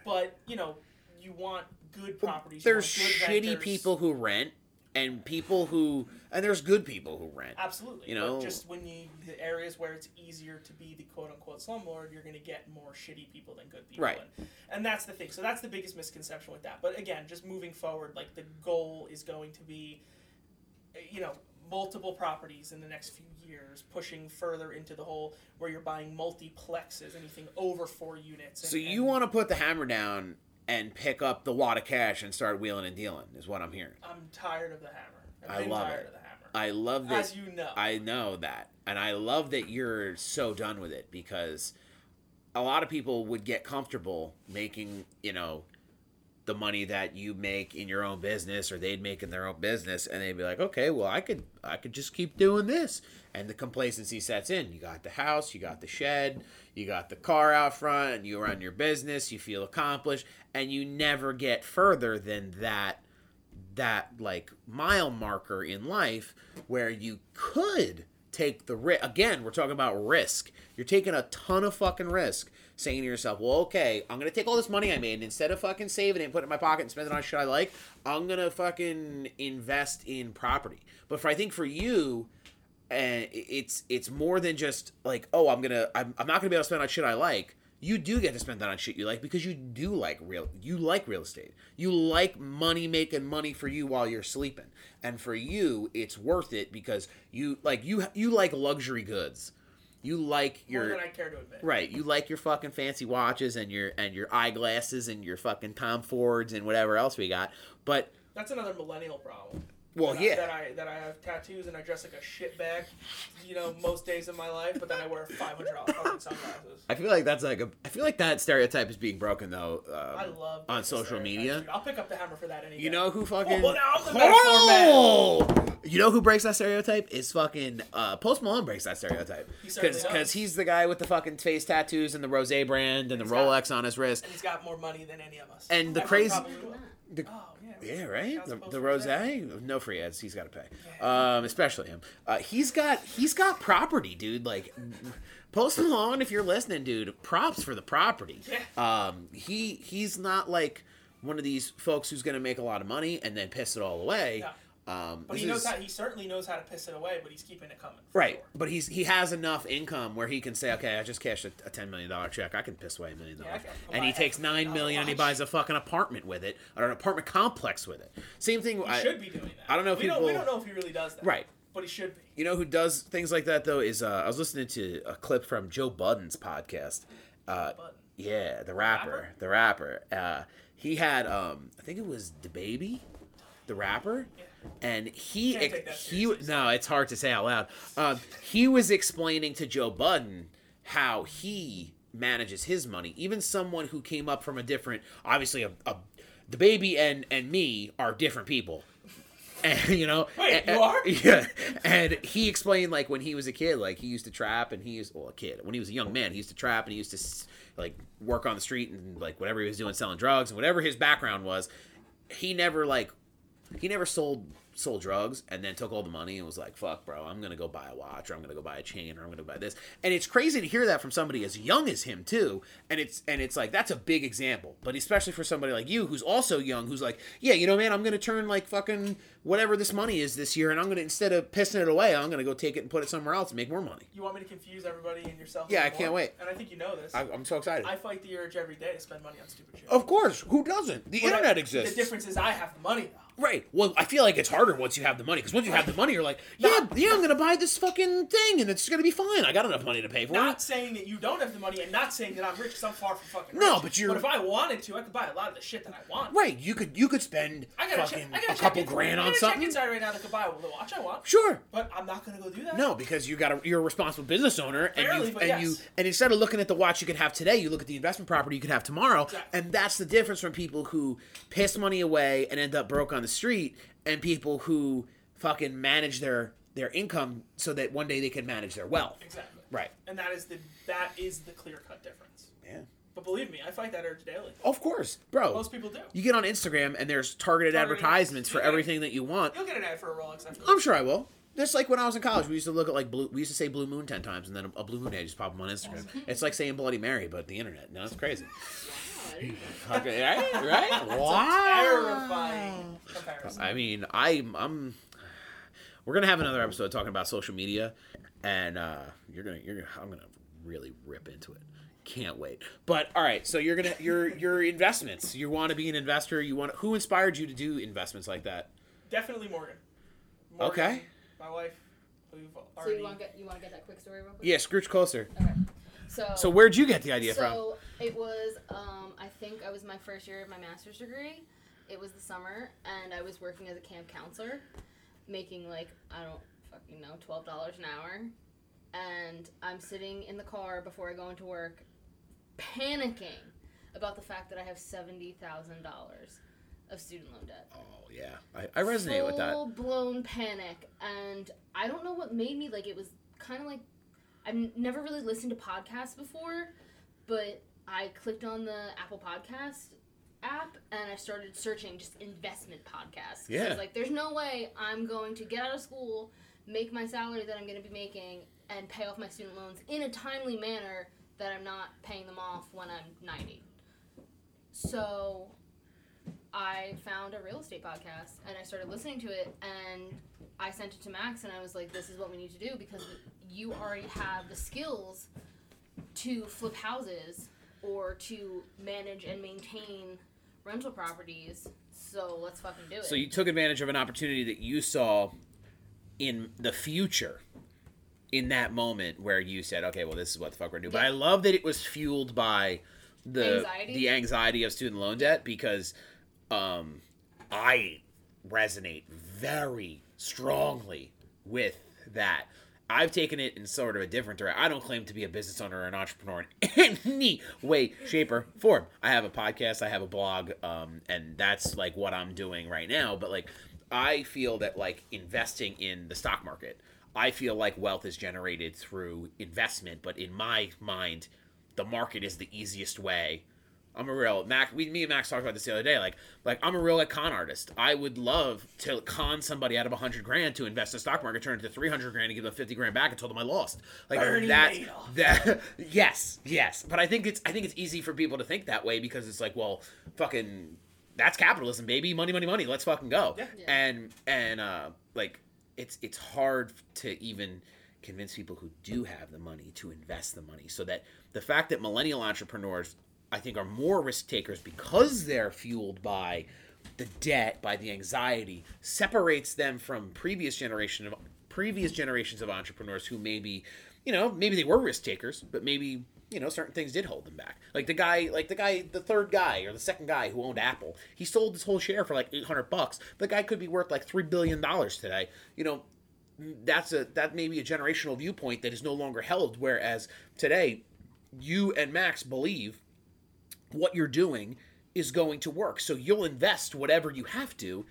but you know you want good properties. There's good shitty renters. people who rent, and people who, and there's good people who rent. Absolutely. You but know- just when you the areas where it's easier to be the quote unquote slumlord, you're going to get more shitty people than good people. Right. And, and that's the thing. So that's the biggest misconception with that. But again, just moving forward, like the goal is going to be, you know, multiple properties in the next few years, pushing further into the whole where you're buying multiplexes, anything over four units. So you and want to put the hammer down and pick up the wad of cash and start wheeling and dealing, is what I'm hearing. I'm tired of the hammer. I've I love tired it. of the hammer. I love that. As you know. I know that, and I love that you're so done with it because a lot of people would get comfortable making, you know, the money that you make in your own business or they'd make in their own business and they'd be like, "Okay, well, I could I could just keep doing this." And the complacency sets in. You got the house, you got the shed, you got the car out front, and you run your business, you feel accomplished, and you never get further than that that like mile marker in life where you could take the risk. Again, we're talking about risk. You're taking a ton of fucking risk, saying to yourself, "Well, okay, I'm gonna take all this money I made and instead of fucking saving it and putting it in my pocket and spend it on shit I like, I'm gonna fucking invest in property." But for I think for you, and it's it's more than just like, "Oh, I'm gonna I'm, I'm not gonna be able to spend on shit I like." You do get to spend that on shit you like because you do like real you like real estate. You like money making money for you while you're sleeping. And for you, it's worth it because you like you you like luxury goods. You like More your than I care to admit. Right, you like your fucking fancy watches and your and your eyeglasses and your fucking Tom Fords and whatever else we got. But That's another millennial problem. Well, that I- yeah. that I that I have tattoos and I dress like a shitbag, you know, most days of my life. But then I wear five hundred dollars sunglasses. I feel like that's like a I feel like that stereotype is being broken though. I Um, love on social media. dude. I'll pick up the hammer for that any You day. know who fucking well, now I'm the metaphor man. Oh! You know who breaks that stereotype? Is fucking uh, Post Malone breaks that stereotype He certainly because does. he's the guy with the fucking face tattoos and the rose brand and the He's got- Rolex on his wrist. And he's got more money than any of us. And the crazy- The- Oh yeah. Right. The, the Rose. no free ads. He's got to pay. Um, especially him. Uh, he's got he's got property, dude. Like Post Malone, if you're listening, dude, props for the property. Um, he he's not like one of these folks who's gonna make a lot of money and then piss it all away. Yeah. Um, But he knows is- how. He certainly knows how to piss it away. But he's keeping it coming. Right, sure. but he's he has enough income where he can say, okay, I just cashed a, a ten million dollar check. I can piss away a million dollars, and he takes nine million a million nine million and he buys a fucking apartment with it or an apartment complex with it. Same thing. He I, should be doing that. I don't know if we Don't, we don't know if he really does that. Right. But he should be. You know who does things like that though is uh, I was listening to a clip from Joe Budden's podcast. Uh, Budden. yeah, the rapper, rapper? the rapper. Uh, he had um, I think it was DaBaby, the rapper, and he Can't take that he no, it's hard to say out loud. Um, he was explaining to Joe Budden how he manages his money. Even someone who came up from a different, obviously a, a DaBaby and and me are different people and you know, Wait, and- you are? Yeah, and he explained like when he was a kid, like he used to trap, and he used well a kid when he was a young man, he used to trap, and he used to like work on the street and like whatever he was doing, selling drugs and whatever his background was, he never like he never sold sold drugs and then took all the money and was like fuck bro i'm gonna go buy a watch or i'm gonna go buy a chain or i'm gonna buy this and it's crazy to hear that from somebody as young as him too and it's and it's like that's a big example but especially for somebody like you who's also young who's like yeah you know man i'm gonna turn like fucking whatever this money is this year and i'm gonna instead of pissing it away i'm gonna go take it and put it somewhere else and make more money You want me to confuse everybody and yourself? Yeah, even I can't wait. And I think you know this. I, i'm so excited I fight the urge every day to spend money on stupid shit. of course who doesn't the But I- internet exists The difference is I have the money though. Right. Well, I feel like it's harder once you have the money because once you have the money, you're like, yeah, yeah, I'm gonna buy this fucking thing and it's gonna be fine. I got enough money to pay for Not it. Not saying that you don't have the money, and not saying that I'm rich because I'm far from fucking No, rich. but you're- But if I wanted to, I could buy a lot of the shit that I want. Right. You could you could spend I got fucking check, I got a couple grand I on got a something. check inside right now that could buy the watch I want. Sure. But I'm not gonna go do that. No, because you got a you're a responsible business owner, and you and you and instead of looking at the watch you could have today, you look at the investment property you could have tomorrow, Exactly. and that's the difference from people who piss money away and end up broke on the street, and people who fucking manage their their income so that one day they can manage their wealth. Exactly. Right. And that is the that is the clear cut difference. Yeah. But believe me, I fight that urge daily. Of course, bro. Most people do. You get on Instagram and there's targeted, Targeted- advertisements for everything that you want. You'll get an ad for a Rolex after. I'm sure I will. Just like when I was in college, we used to look at like blue. We used to say Blue Moon ten times, and then a Blue Moon ad just pop up on Instagram. It's like saying Bloody Mary, but the internet. No, it's crazy. Okay, right, right. wow. Terrifying. I mean, I'm, I'm. We're gonna have another episode talking about social media, and uh, you're gonna, you're gonna, I'm gonna really rip into it. Can't wait. But all right, so you're gonna, your, your investments. You want to be an investor. You want. Who inspired you to do investments like that? Definitely Morgan. Morgan. Okay. My wife. We've So already. you want to get you want to get that quick story real quick? Yeah, scrooge closer. Okay. So So where'd you get the idea from? So it was, um, I think I was my first year of my master's degree. It was the summer, and I was working as a camp counselor, making like I don't fucking know, twelve dollars an hour. And I'm sitting in the car before I go into work, panicking about the fact that I have seventy thousand dollars of student loan debt. Oh yeah, I, I resonate with that. Full blown panic, and I don't know what made me like. It was kind of like I've never really listened to podcasts before, but I clicked on the Apple Podcast app and I started searching just investment podcasts. 'Cause I Yeah. was like, there's no way I'm going to get out of school, make my salary that I'm going to be making, and pay off my student loans in a timely manner that I'm not paying them off when I'm 90. So I found a real estate podcast and I started listening to it and I sent it to Max and I was like, this is what we need to do because you already have the skills to flip houses or to manage and maintain rental properties. So let's fucking do it. So you took advantage of an opportunity that you saw in the future in that moment where you said, okay, well, this is what the fuck we're doing. But I love that it was fueled by the Anxiety? the anxiety of student loan debt because um, I resonate very strongly with that. I've taken it in sort of a different direction. I don't claim to be a business owner or an entrepreneur in any way, shape, or form. I have a podcast, I have a blog, um, and that's like what I'm doing right now. But like, I feel that like investing in the stock market, I feel like wealth is generated through investment. But in my mind, the market is the easiest way I'm a real Mac. We, me and Max talked about this the other day. Like, like I'm a real like con artist. I would love to con somebody out of a hundred grand to invest in the stock market, turn it to three hundred grand, and give them fifty grand back, and told them I lost. Like Bernie that. Madoff. That yes, yes. But I think it's I think it's easy for people to think that way because it's like, well, fucking, that's capitalism, baby. Money, money, money. Let's fucking go. Yeah. Yeah. And and uh, like it's it's hard to even convince people who do have the money to invest the money so that the fact that millennial entrepreneurs i think are more risk takers because they're fueled by the debt by the anxiety separates them from previous generation of previous generations of entrepreneurs who maybe you know maybe they were risk takers but maybe you know certain things did hold them back. Like the guy like the guy the third guy or the second guy who owned apple he sold his whole share for like 800 bucks. The guy could be worth like 3 billion dollars today. You know that's a that may be a generational viewpoint that is no longer held whereas today you and max believe what you're doing is going to work so you'll invest whatever you have to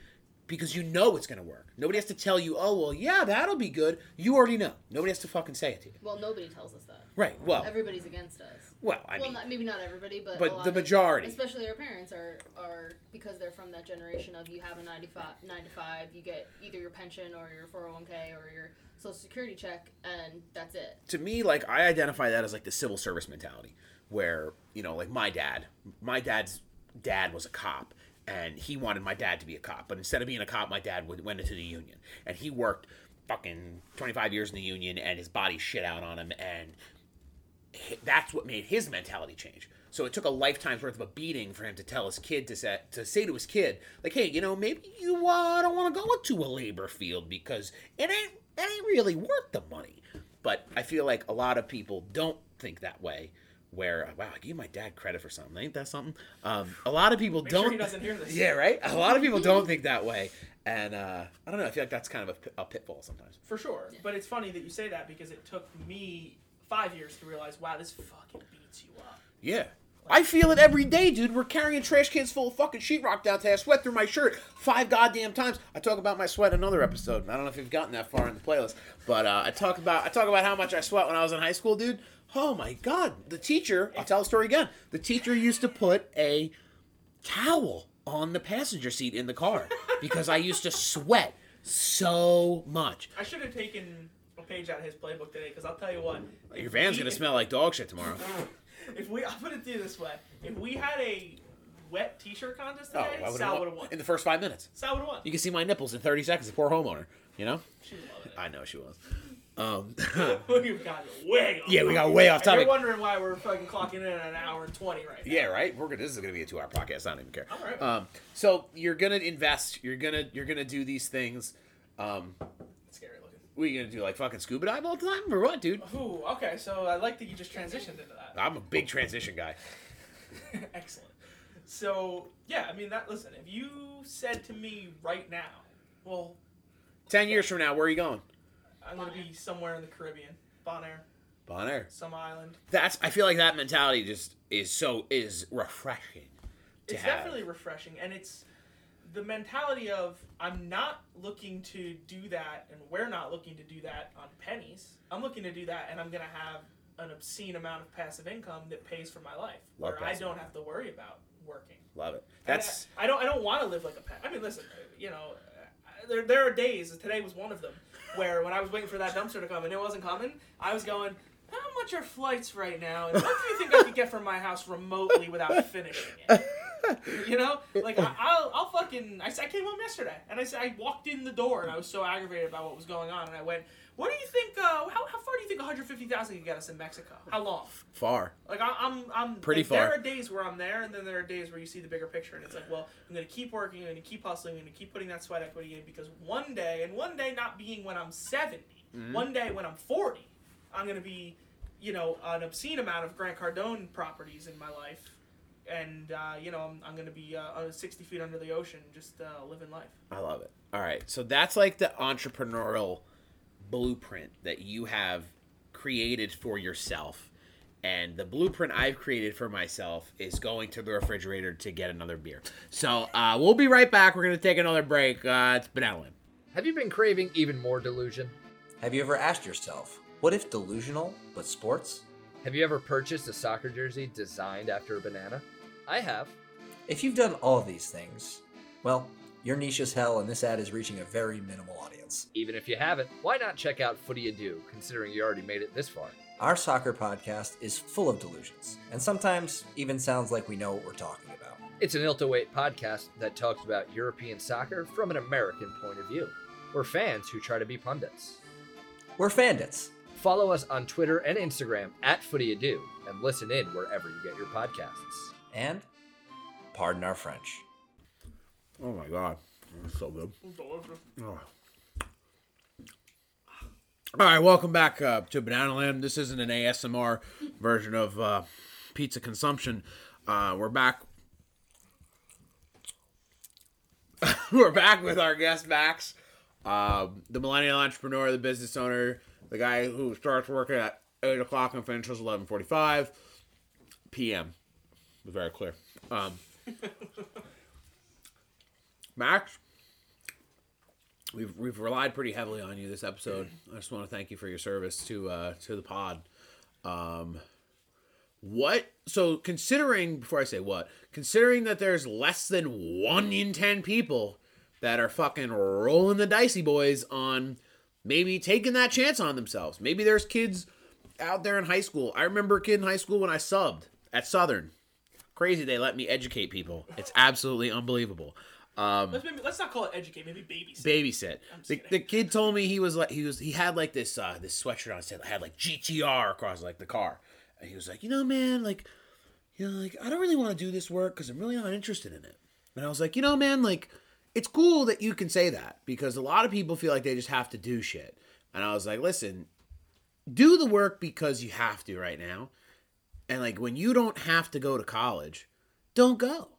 because you know it's gonna work. Nobody has to tell you, oh well, yeah, that'll be good. You already know. Nobody has to fucking say it to you. Well, nobody tells us that. Right. Well, Everybody's against us. well, I well, mean, not, maybe not everybody, but but the of- majority. especially our parents, are are because they're from that generation of you have a 95, 9 to five, you get either your pension or your four hundred one k or your social security check, and that's it. to me, like I identify that as like the civil service mentality, where you know, like my dad, my dad's dad was a cop, and he wanted my dad to be a cop, but instead of being a cop, my dad went into the union, and he worked fucking twenty five years in the union, and his body shit out on him, and that's what made his mentality change. So it took a lifetime's worth of a beating for him to tell his kid to say to say to his kid, like, hey, you know, maybe you uh, don't want to go into a labor field because it ain't it ain't really worth the money. But I feel like a lot of people don't think that way. Where wow, I give my dad credit for something. Ain't that something? Um, a lot of people Make don't. sure he doesn't hear this. Yeah, right. A lot of people don't think that way, and uh, I don't know. I feel like that's kind of a, a pitfall sometimes. For sure. But it's funny that you say that because it took me five years to realize, wow, this fucking beats you up. Yeah. I feel it every day, dude. We're carrying trash cans full of fucking sheetrock down today. I sweat through my shirt five goddamn times. I talk about my sweat in another episode. I don't know if you've gotten that far in the playlist, but uh, I talk about I talk about how much I sweat when I was in high school, dude. Oh my god, the teacher. I'll tell the story again. The teacher used to put a towel on the passenger seat in the car because I used to sweat so much. I should have taken a page out of his playbook today because I'll tell you what. Your van's we- gonna smell like dog shit tomorrow. If we, I'm gonna do this way: if we had a wet T-shirt contest Oh, today, would Sal would have won. in the first five minutes. Sal would have won. You can see my nipples in 30 seconds. The poor homeowner, you know? She loved it. I know she was. Um, We've gotten way off. yeah, we got way off topic. You're wondering why we're fucking clocking in at an hour and twenty right now. Yeah, right. We're gonna. This is gonna be a two-hour podcast. I don't even care. All right. Um, so you're gonna invest. You're gonna you're gonna do these things. Um. What are you gonna do? Like fucking scuba dive all the time, or what, dude? Ooh, okay. So I like that you just transitioned into that. I'm a big transition guy. Excellent. So yeah, I mean that. Listen, if you said to me right now, well, Ten years from now, where are you going? I'm gonna be somewhere in the Caribbean, Bonaire, Bonaire. some island. That's. I feel like that mentality just is so is refreshing. To It's have. definitely refreshing, and it's the mentality of I'm not looking to do that, and we're not looking to do that on pennies. I'm looking to do that, and I'm gonna have an obscene amount of passive income that pays for my life, Love where I don't have to worry about working. Love it. That's. I, I don't. I don't want to live like a pet. I mean, listen. You know, uh, there there are days. Today was one of them where when I was waiting for that dumpster to come and it wasn't coming, I was going. How much are flights right now? And what do you think I could get from my house remotely without finishing it? You know, like I, I'll, I'll fucking. I, I came home yesterday and I said I walked in the door and I was so aggravated about what was going on and I went, "What do you think? Uh, how, how far do you think 150,000 can get us in Mexico? How long?" Far. Like I, I'm, I'm Pretty like, There are days where I'm there, and then there are days where you see the bigger picture, and it's like, well, I'm gonna keep working, I'm gonna keep hustling, I'm gonna keep putting that sweat equity in because one day, and one day not being when I'm 70, Mm-hmm. one day when I'm 40, I'm gonna be, you know, an obscene amount of Grant Cardone properties in my life, and uh, you know, I'm, I'm gonna be uh, uh, 60 feet under the ocean, just uh, living life. I love it. All right. So that's like the entrepreneurial blueprint that you have created for yourself. And the blueprint I've created for myself is going to the refrigerator to get another beer. So uh, we'll be right back. We're going to take another break. Uh, it's Benevolent. Have you been craving even more delusion? Have you ever asked yourself, what if delusional but sports? Have you ever purchased a soccer jersey designed after a banana? I have. If you've done all these things, well, your niche is hell, and this ad is reaching a very minimal audience. Even if you haven't, why not check out Footy Ado, considering you already made it this far? Our soccer podcast is full of delusions, and sometimes even sounds like we know what we're talking about. It's an Ilta-Weight podcast that talks about European soccer from an American point of view. We're fans who try to be pundits. We're Fandits. Follow us on Twitter and Instagram at Footy Ado, and listen in wherever you get your podcasts. And, pardon our French. Oh my God. That's so good. Oh. All right, welcome back uh, to Banana Land. This isn't an ASMR version of uh, pizza consumption. Uh, we're back. we're back with our guest Max, um, the millennial entrepreneur, the business owner, the guy who starts working at eight o'clock and finishes eleven forty-five p.m. Very clear. Um, Max, we've we've relied pretty heavily on you this episode. I just want to thank you for your service to uh, to the pod. Um, what? So considering before I say what, considering that there's less than one in ten people that are fucking rolling the dicey boys on maybe taking that chance on themselves. Maybe there's kids out there in high school. I remember a kid in high school when I subbed at Southern. Crazy they let me educate people. It's absolutely unbelievable. Um, Let's maybe let's not call it educate. Maybe babysit. babysit. The, the kid told me he was like he was he had like this uh this sweatshirt on said had like GTR across like the car, and he was like, you know, man, like, you know, like I don't really want to do this work because I'm really not interested in it. And I was like, you know, man, like, it's cool that you can say that because a lot of people feel like they just have to do shit. And I was like, listen, do the work because you have to right now, and like when you don't have to go to college, don't go.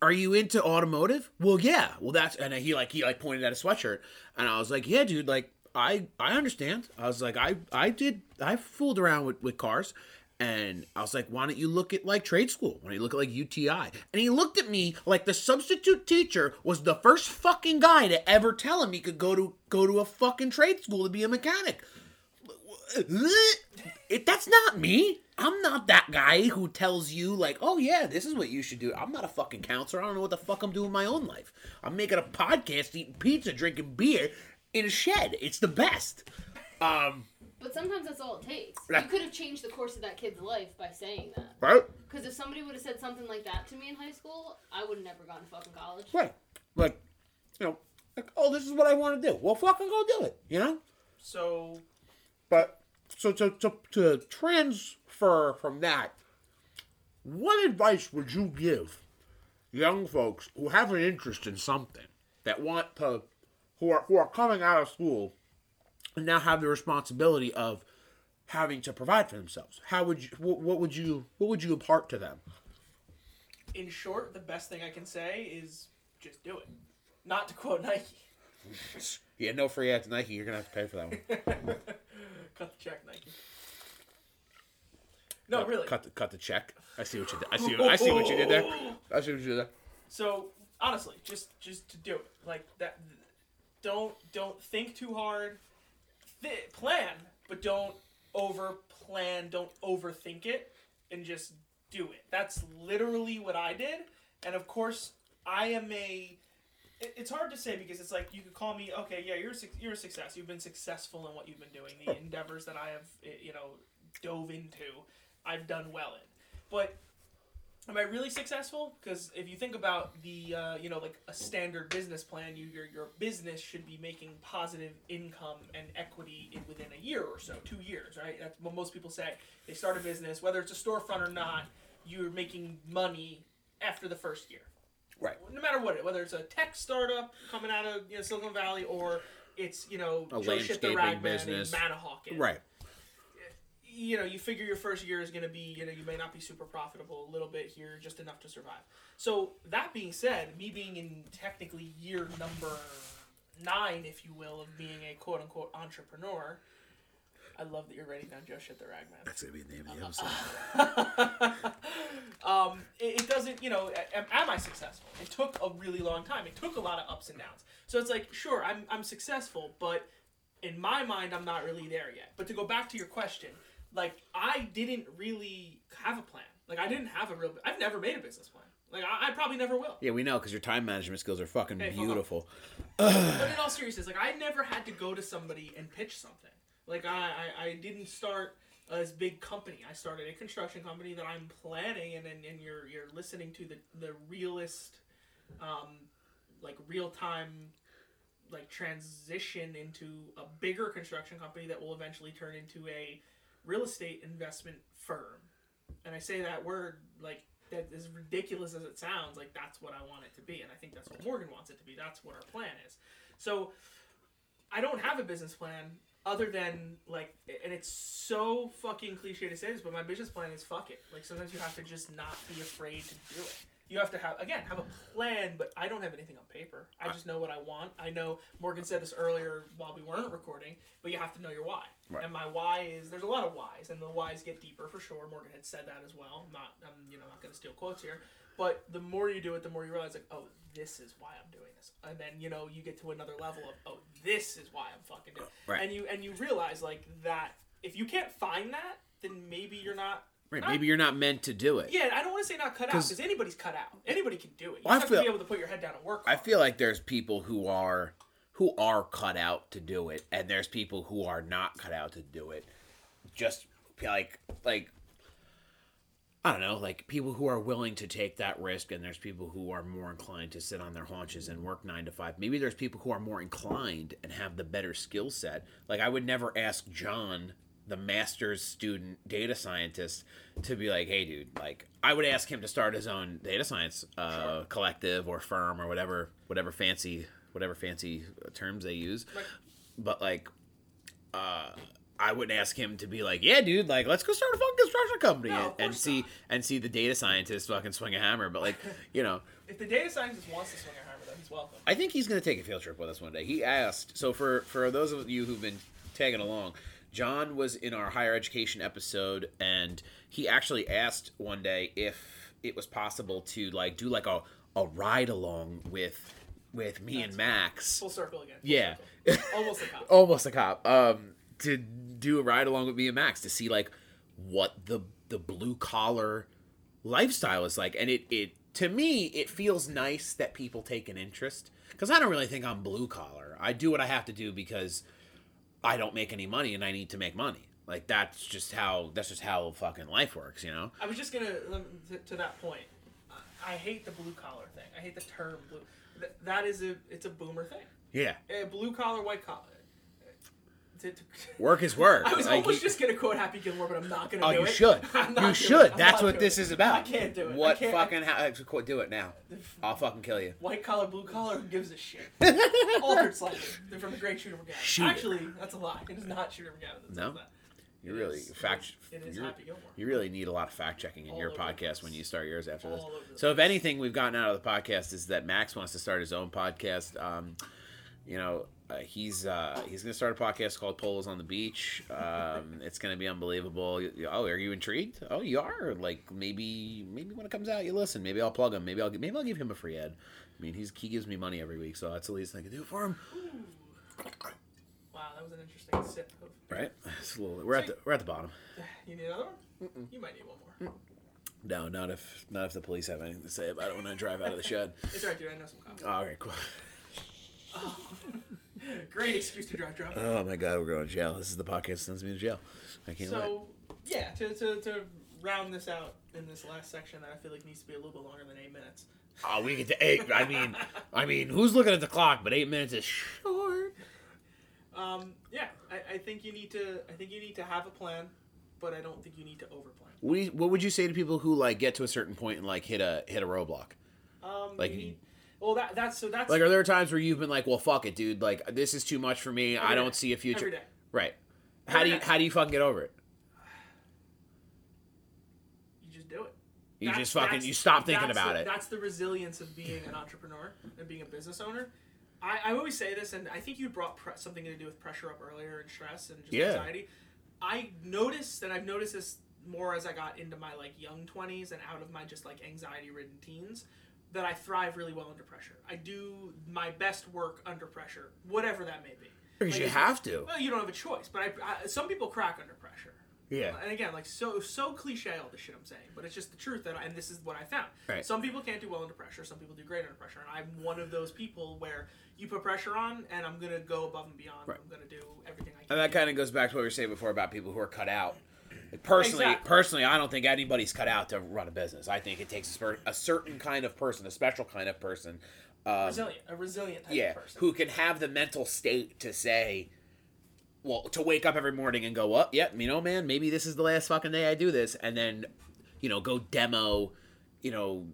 Are you into automotive? Well, yeah. Well, that's and he like he like pointed at a sweatshirt, and I was like, yeah, dude. Like I I understand. I was like I I did I fooled around with with cars, and I was like, why don't you look at like trade school? Why don't you look at like UTI? And he looked at me like the substitute teacher was the first fucking guy to ever tell him he could go to go to a fucking trade school to be a mechanic. It, that's not me. I'm not that guy who tells you like, oh yeah, this is what you should do. I'm not a fucking counselor. I don't know what the fuck I'm doing in my own life. I'm making a podcast, eating pizza, drinking beer in a shed. It's the best. Um, But sometimes that's all it takes. Right. You could have changed the course of that kid's life by saying that. right, Because if somebody would have said something like that to me in high school, I would have never gone to fucking college. right. Like, you know, like, oh, this is what I want to do. Well, fucking go do it. You know. So But so to, to to transfer from that, what advice would you give young folks who have an interest in something that want to who are who are coming out of school and now have the responsibility of having to provide for themselves? How would you what, what would you what would you impart to them? in short, the best thing I can say is just do it. Not to quote Nike. Yeah, no free ads Nike. You're gonna have to pay for that one. Cut the check, Nike. No, really. Cut the cut the check. I see what you did. I see. I see what you did there. I see what you did there. So honestly, just just to do it like that. Don't don't think too hard. Th- plan, but don't over plan. Don't overthink it, and just do it. That's literally what I did. And of course, I am a. it- It's hard to say because it's like you could call me okay, yeah, you're a, you're a success. You've been successful in what you've been doing. The endeavors that I have, eh, you know, dove into, I've done well in. But am I really successful? Because if you think about the, uh, you know, like a standard business plan, you, your your business should be making positive income and equity in, within a year or so, two years, right? That's what most people say. They start a business, whether it's a storefront or not, you're making money after the first year. Right. No matter what, whether it's a tech startup coming out of you know, Silicon Valley or it's you know A Joe the landscaping Ragman business. in Manahawkin Right. you know, you figure your first year is going to be, you know, you may not be super profitable, a little bit here, just enough to survive. So, that being said, me being in technically year number nine, if you will, of being a quote unquote entrepreneur, I love that you're writing down Joe Shit the Ragman. That's gonna be the name of the episode. um, it, it doesn't, you know, am, am I successful? It took a really long time. It took a lot of ups and downs. So it's like, sure, I'm, I'm successful, but in my mind, I'm not really there yet. But to go back to your question, like, I didn't really have a plan. Like, I didn't have a real, I've never made a business plan. Like, I, I probably never will. Yeah, we know because your time management skills are fucking Hey, beautiful. But in all seriousness, like I never had to go to somebody and pitch something. Like I, I, I didn't start a this big company. I started a construction company that I'm planning, and and, and you're you're listening to the the realist, um, like real time, like transition into a bigger construction company that will eventually turn into a real estate investment firm. And I say that word like that as ridiculous as it sounds, like that's what I want it to be, and I think that's what Morgan wants it to be. That's what our plan is. So I don't have a business plan other than like, and it's so fucking cliche to say this, but my business plan is fuck it. Like sometimes you have to just not be afraid to do it. You have to have again have a plan, but I don't have anything on paper. I just know what I want. I know Morgan said this earlier while we weren't recording, but you have to know your why. Right. And my why is there's a lot of whys, and the whys get deeper for sure. Morgan had said that as well. I'm not I'm you know not going to steal quotes here, But the more you do it, the more you realize like, oh, this is why I'm doing this. And then you know you get to another level of, oh, this is why I'm fucking doing. it. Right. And you and you realize like that if you can't find that, then maybe you're not. Right, not- maybe you're not meant to do it. Yeah, I don't want to say not cut out because anybody's cut out. Anybody can do it. You Well, have to feel- be able to put your head down and work. I feel like there's people who are who are cut out to do it, and there's people who are not cut out to do it. Just like like I don't know, like people who are willing to take that risk, and there's people who are more inclined to sit on their haunches and work nine to five. Maybe there's people who are more inclined and have the better skill set. Like I would never ask John, the master's student data scientist, to be like, "Hey, dude," like I would ask him to start his own data science uh, collective or firm or whatever, whatever fancy, whatever fancy terms they use. Right. But like, uh, I wouldn't ask him to be like, "Yeah, dude, like let's go start a fucking construction company No, and, and see and see the data scientist fucking swing a hammer." But like, you know, If the data scientist wants to swing a hammer, then he's welcome. I think he's going to take a field trip with us one day. He asked. So for for those of you who've been tagging along, John was in our higher education episode, and he actually asked one day if it was possible to like do like a a ride along with with me and Max. Full circle again. Full Yeah. circle. Almost a cop. almost a cop um to do a ride along with me and max to see like what the the blue collar lifestyle is like and it it to me it feels nice that people take an interest because i don't really think i'm blue collar i do what i have to do because i don't make any money and i need to make money like that's just how that's just how fucking life works you know I was just gonna to, to that point. I- I hate the blue collar thing. I hate the term blue. Th- that is a it's a boomer thing. yeah Uh, blue collar, white collar. To- to- work is work I was Like, almost you- just gonna quote Happy Gilmore, but I'm not gonna Oh, do you it. should. You should. That's what this it. is about. I can't do it. What fucking? Ha- qu- do it now. I'll fucking kill you. White collar, blue collar, who gives a shit? Altered slightly. They're from the Great Shooter. Shooter. Actually, that's a lie. It is not Shooter. That No? that. You It really is- fact. It is you're- Happy Gilmore. You really need a lot of fact checking in All your podcast when you start yours after this. All the So, if anything we've gotten out of the podcast is that Max wants to start his own podcast. Um, you know, uh, he's uh, he's gonna start a podcast called Polos on the Beach. Um, it's gonna be unbelievable. You- you- Oh, are you intrigued? Oh, you are. Like maybe maybe when it comes out, you listen. Maybe I'll plug him. Maybe I'll maybe I'll give him a free ad. I mean, he's he gives me money every week, so that's the least I can do for him. Wow, that was an interesting sip. Of, Right? It's a little, we're at the we're at the bottom. you need another one? You might need one more. No, not if not if the police have anything to say about it when I drive out of the shed. It's alright, dude. I know some cops. Okay, cool. Great excuse to drive drunk. Oh my god, we're going to jail. This is the podcast that sends me to jail. I can't. So, yeah, to, to, to round this out in this last section that I feel like needs to be a little bit longer than eight minutes. Oh, we get to eight. I mean, I mean, who's looking at the clock? But eight minutes is short. Um, yeah, I, I think you need to. I think you need to have a plan, but I don't think you need to overplan. What, do you, what would you say to people who like get to a certain point and like hit a hit a roadblock? Um, Like you- need, well, that that's so that's Like, are there times where you've been like, "Well, fuck it, dude. Like, this is too much for me. I don't day. see a future." every day. Right. How Every do you day. how do you fucking get over it? You just do it. You That's- just fucking you stop thinking about the, it. That's the resilience of being an entrepreneur and being a business owner. I, I always say this, and I think you brought pre- something to do with pressure up earlier and stress and just Yeah. anxiety. I noticed, and I've noticed this more as I got into my like young twenties and out of my just like anxiety ridden teens, that I thrive really well under pressure. I do my best work under pressure, whatever that may be. Because Like, you have to. Well, you don't have a choice, but I, I, some people crack under pressure. Yeah. And again, like so so cliche all the shit I'm saying, but it's just the truth that I, and this is what I found. Right. Some people can't do well under pressure. Some people do great under pressure, and I'm one of those people where you put pressure on, and I'm gonna go above and beyond. Right. I'm gonna do everything I can. And that kind of goes back to what we were saying before about people who are cut out. Personally, Exactly. personally, I don't think anybody's cut out to run a business. I think it takes a, a certain kind of person, a special kind of person, um, resilient, a resilient type yeah, of person. who can have the mental state to say, well, to wake up every morning and go, up, yep, you know, man, maybe this is the last fucking day I do this, and then, you know, go demo, you know,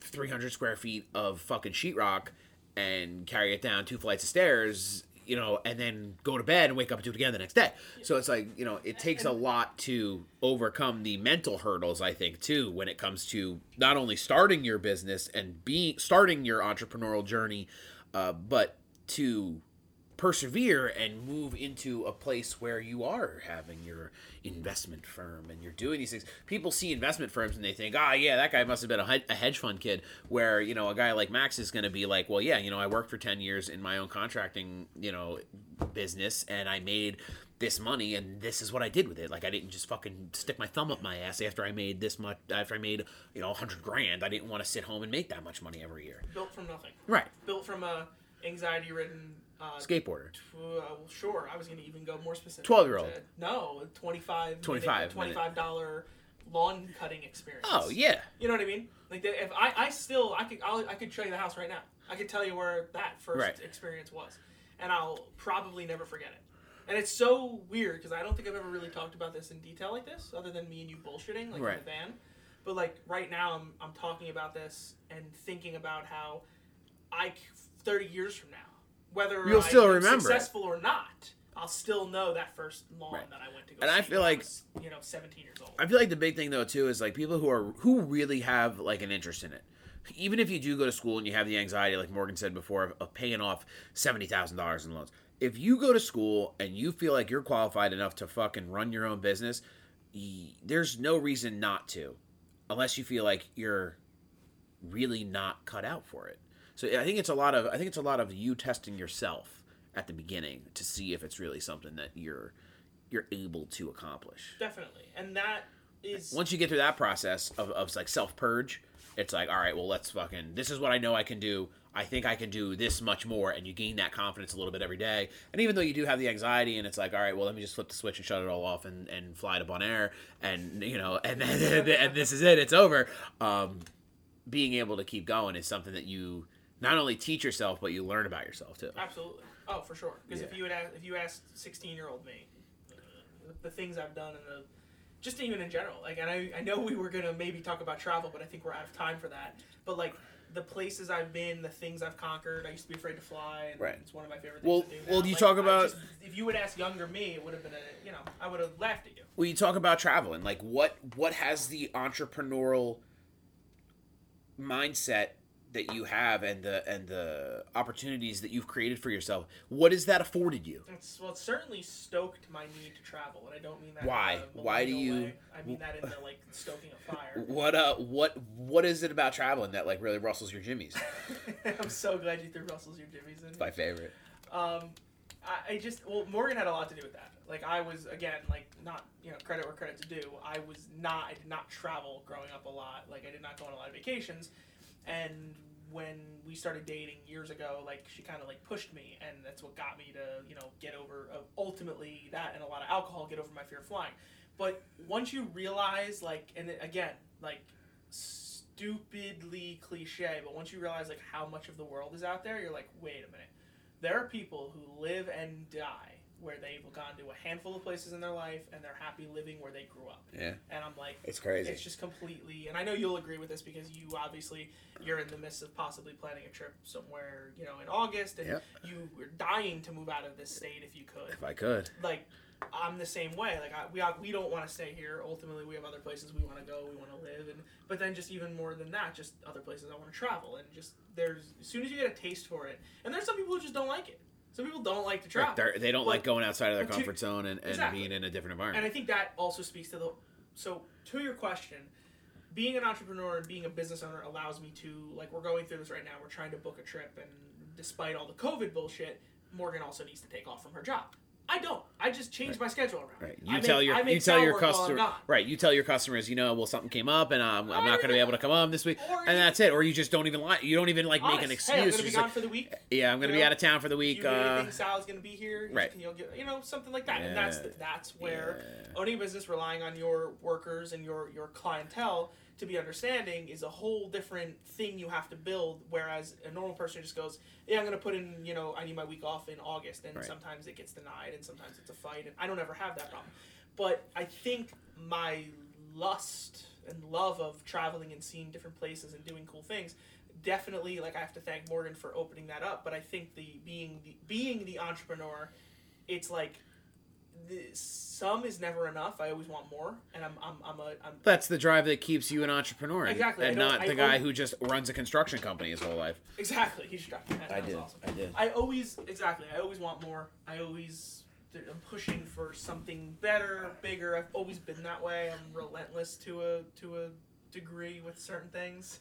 three hundred square feet of fucking sheetrock and carry it down two flights of stairs, you know, and then go to bed and wake up and do it again the next day. So it's like, you know, it takes a lot to overcome the mental hurdles, I think, too, when it comes to not only starting your business and being starting your entrepreneurial journey, uh, but to persevere and move into a place where you are having your investment firm and you're doing these things. People see investment firms and they think, ah, yeah, that guy must have been a, a hedge fund kid. Where you know a guy like Max is going to be like, well, yeah, you know, I worked for ten years in my own contracting, you know, business and I made this money and this is what I did with it. Like I didn't just fucking stick my thumb up my ass after I made this much after I made, you know, 100 grand. I didn't want to sit home and make that much money every year. Built from nothing. Right. Built from a anxiety ridden. Uh, Skateboarder. tw- uh, well, sure. I was going to even go more specific. 12-year-old. No, 25 25 $25 lawn cutting experience. Oh, yeah. You know what I mean? Like if I, I still I could I'll, I could show you the house right now. I could tell you where that first Right. experience was, and I'll probably never forget it. And it's so weird because I don't think I've ever really talked about this in detail like this, other than me and you bullshitting like in the van. But like right now, I'm I'm talking about this and thinking about how I 30 years from now, whether You'll I still am remember it. successful or not, I'll still know that first lawn Right. that I went to go. And I feel when like- was, you know 17 years old. I feel like the big thing though too is like people who are who really have like an interest in it. Even if you do go to school and you have the anxiety, like Morgan said before, of, of paying off seventy thousand dollars in loans. If you go to school and you feel like you're qualified enough to fucking run your own business, there's no reason not to, unless you feel like you're really not cut out for it. So I think it's a lot of I think it's a lot of you testing yourself at the beginning to see if it's really something that you're you're able to accomplish Definitely, and that is once you get through that process of, of like self purge, it's like, all right, well, let's fucking, this is what I know I can do. I think I can do this much more. And you gain that confidence a little bit every day. And even though you do have the anxiety and it's like, all right, well, let me just flip the switch and shut it all off and, and fly to Bonaire and, you know, and then, and this is it, it's over. Um, being able to keep going is something that you not only teach yourself, but you learn about yourself too. Absolutely. Oh, for sure. Because if you would ask, if you asked sixteen year old me, uh, the, things I've done and the just even in general, like, and I, I know we were gonna maybe talk about travel, but I think we're out of time for that. But like the places I've been, the things I've conquered. I used to be afraid to fly, and Right. it's one of my favorite things Well- to do. well, you Like, talk about- just- if you would ask younger me, it would have been a you know I would have laughed at you. Well, you talk about traveling. Like, what what has the entrepreneurial mindset that you have and the and the opportunities that you've created for yourself? What has that afforded you? It's well, it certainly stoked my need to travel, and I don't mean that. Why? Why do you- way. I mean that in the like stoking a fire. What uh what what is it about traveling that like really rustles your jimmies? I'm so glad you threw rustles your jimmies in. It's my favorite. Um, I, I just well, Morgan had a lot to do with that. Like I was again, like not you know credit where credit's due. I was not. I did not travel growing up a lot. Like I did not go on a lot of vacations, and when we started dating years ago, like she kind of like pushed me, and that's what got me to you know get over uh, ultimately that and a lot of alcohol, get over my fear of flying. But once you realize, like, and it- again, like stupidly cliche, but once you realize like how much of the world is out there, you're like, wait a minute. There are people who live and die where they've gone to a handful of places in their life and they're happy living where they grew up. Yeah. And I'm like, It's crazy. it's just completely, and I know you'll agree with this because you obviously you're in the midst of possibly planning a trip somewhere, you know, in August, and Yep. you were dying to move out of this state if you could If I could. like I'm the same way. Like I, we we don't want to stay here. Ultimately, we have other places we want to go. We want to live, and but then just even more than that, just other places I want to travel. And just there's as soon as you get a taste for it, and there's some people who just don't like it. Some people don't like to travel. Like they're, don't But- like going outside of their but to- comfort zone and, and Exactly. being in a different environment. and. I think that also speaks to the. So to your question, being an entrepreneur and being a business owner allows me to like we're going through this right now. We're trying to book a trip, and despite all the COVID bullshit, Morgan also needs to take off from her job. I don't. I just changed my schedule around. Right. I You make- tell your I you tell your customer right. You tell your customers, you know, well, something came up and um, I'm not going to be able to come on this week, or and that's it. Or you just don't even like you don't even like make an excuse. Hey, I'm gonna be gone like, for the week. yeah, I'm going to be know, out of town for the week. you really Uh, think Sal's gonna be here, right. Can you get you know something like that? And that's the, that's where Yeah. owning a business, relying on your workers and your your clientele to be understanding is a whole different thing you have to build. Whereas a normal person just goes, yeah, I'm gonna put in you know I need my week off in August, and Right. sometimes it gets denied, and sometimes it's a fight, and I don't ever have that problem. But I think my lust and love of traveling and seeing different places and doing cool things definitely like I have to thank Morgan for opening that up. But I think the being the being the entrepreneur, it's like the, some is never enough. I always want more, and I'm I'm I'm a I'm That's the drive that keeps you an entrepreneur, Exactly, and don't- I the guy don't- who just runs a construction company his whole life. exactly. He's dropping that. I did. awesome. I did. I always exactly. I always want more. I always I'm pushing for something better, bigger. I've always been that way. I'm relentless to a to a degree with certain things.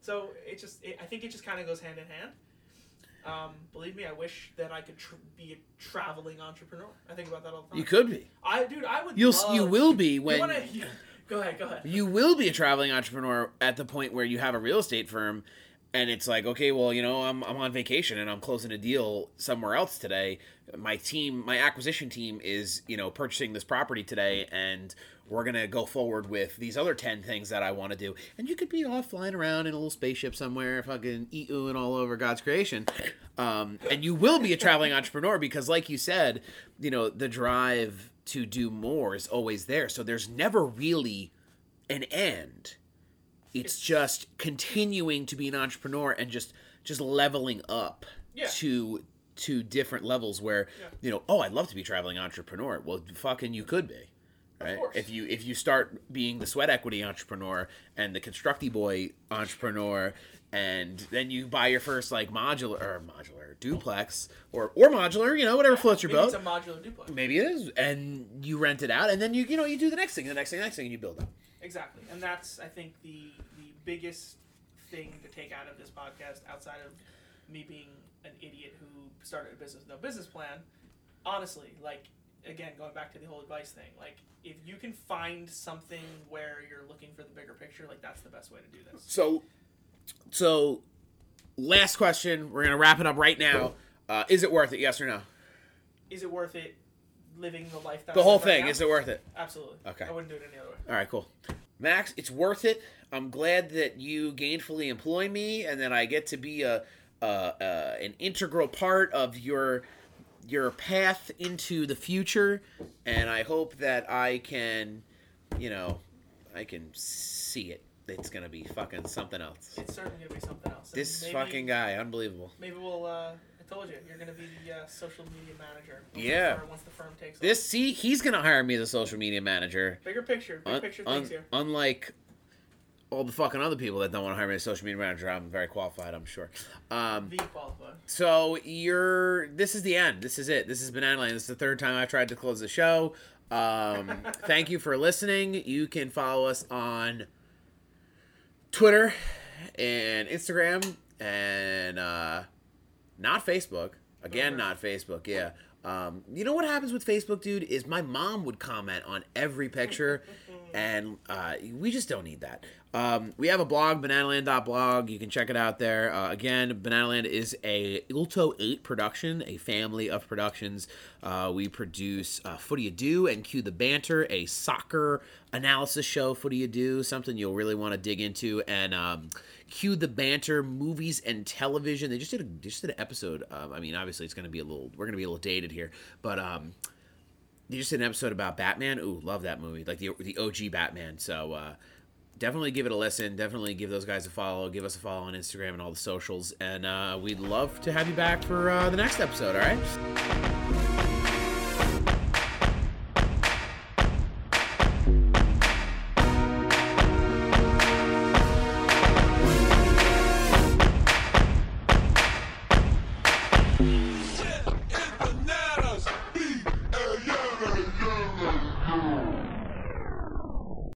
So it just it, I think it just kind of goes hand in hand. Um, believe me, I wish that I could tr- be a traveling entrepreneur. I think about that all the time. You could be. I dude, I would. You'll. s- You will be You when. wanna, go ahead. Go ahead. you will be a traveling entrepreneur at the point where you have a real estate firm and it's like okay well you know I'm, I'm on vacation and i'm closing a deal somewhere else today my team my acquisition team is you know purchasing this property today and we're gonna go forward with these other 10 things that i want to do. And you could be off flying around in a little spaceship somewhere fucking eating all over god's creation. Um, and you will be a traveling entrepreneur because like you said you know the drive to do more is always there. So there's never really an end. It's just continuing to be an entrepreneur and just just leveling up Yeah. to to different levels where Yeah. you know oh i'd love to be a traveling entrepreneur. Well fucking you could be right if you if you start being the sweat equity entrepreneur and the constructy boy entrepreneur and then you buy your first like modular or modular duplex or or modular you know whatever floats your Maybe boat it's a modular duplex. maybe it is and you rent it out and then you you know you do the next thing the next thing the next thing and you build up Exactly, and that's I think the the biggest thing to take out of this podcast, outside of me being an idiot who started a business with no business plan. Honestly, like again, going back to the whole advice thing, like if you can find something where you're looking for the bigger picture, like that's the best way to do this. So, so last question. We're gonna wrap it up right now. Uh, is it worth it? Yes or no? Is it worth it living the life that The whole live right thing. Is it worth it? Absolutely. Okay. I wouldn't do it any other way. All right, cool. Max, it's worth it. I'm glad that you gainfully employ me, and that I get to be a, a, a an integral part of your your path into the future. And I hope that I can, you know, I can see it. It's gonna be fucking something else. It's certainly gonna be something else. This maybe- fucking guy, unbelievable. Maybe we'll. Uh, I told you, you're gonna be the uh, social media manager. once the Yeah. firm- Once the firm takes off. This see, he's gonna hire me as a social media manager. Bigger picture. Big Un- picture un- things here. unlike all the fucking other people that don't want to hire me as a social media manager, I'm very qualified, I'm sure. Um, qualified. so you're. This is the end. This is it. This is Banana Land. This is the third time I've tried to close the show. Um, thank you for listening. You can follow us on Twitter and Instagram and uh, not Facebook. Again, not Facebook. Yeah. Um, you know what happens with Facebook, dude? Is my mom would comment on every picture, and uh, we just don't need that. Um, we have a blog, bananaland.blog. You can check it out there. Uh, again, Bananaland is a Ilto 8 production, a family of productions. Uh, we produce uh, Footy Ado and Cue the Banter, a soccer analysis show, Footy Ado, something you'll really want to dig into. And um, Cue the Banter, movies and television. They just did a, just did an episode. Um, I mean, obviously, it's going to be a little, we're going to be a little dated here, but um, they just did an episode about Batman. Ooh, love that movie, like the the OG Batman. So uh, definitely give it a listen. Definitely give those guys a follow. Give us a follow on Instagram and all the socials. And uh, we'd love to have you back for uh, the next episode. All right.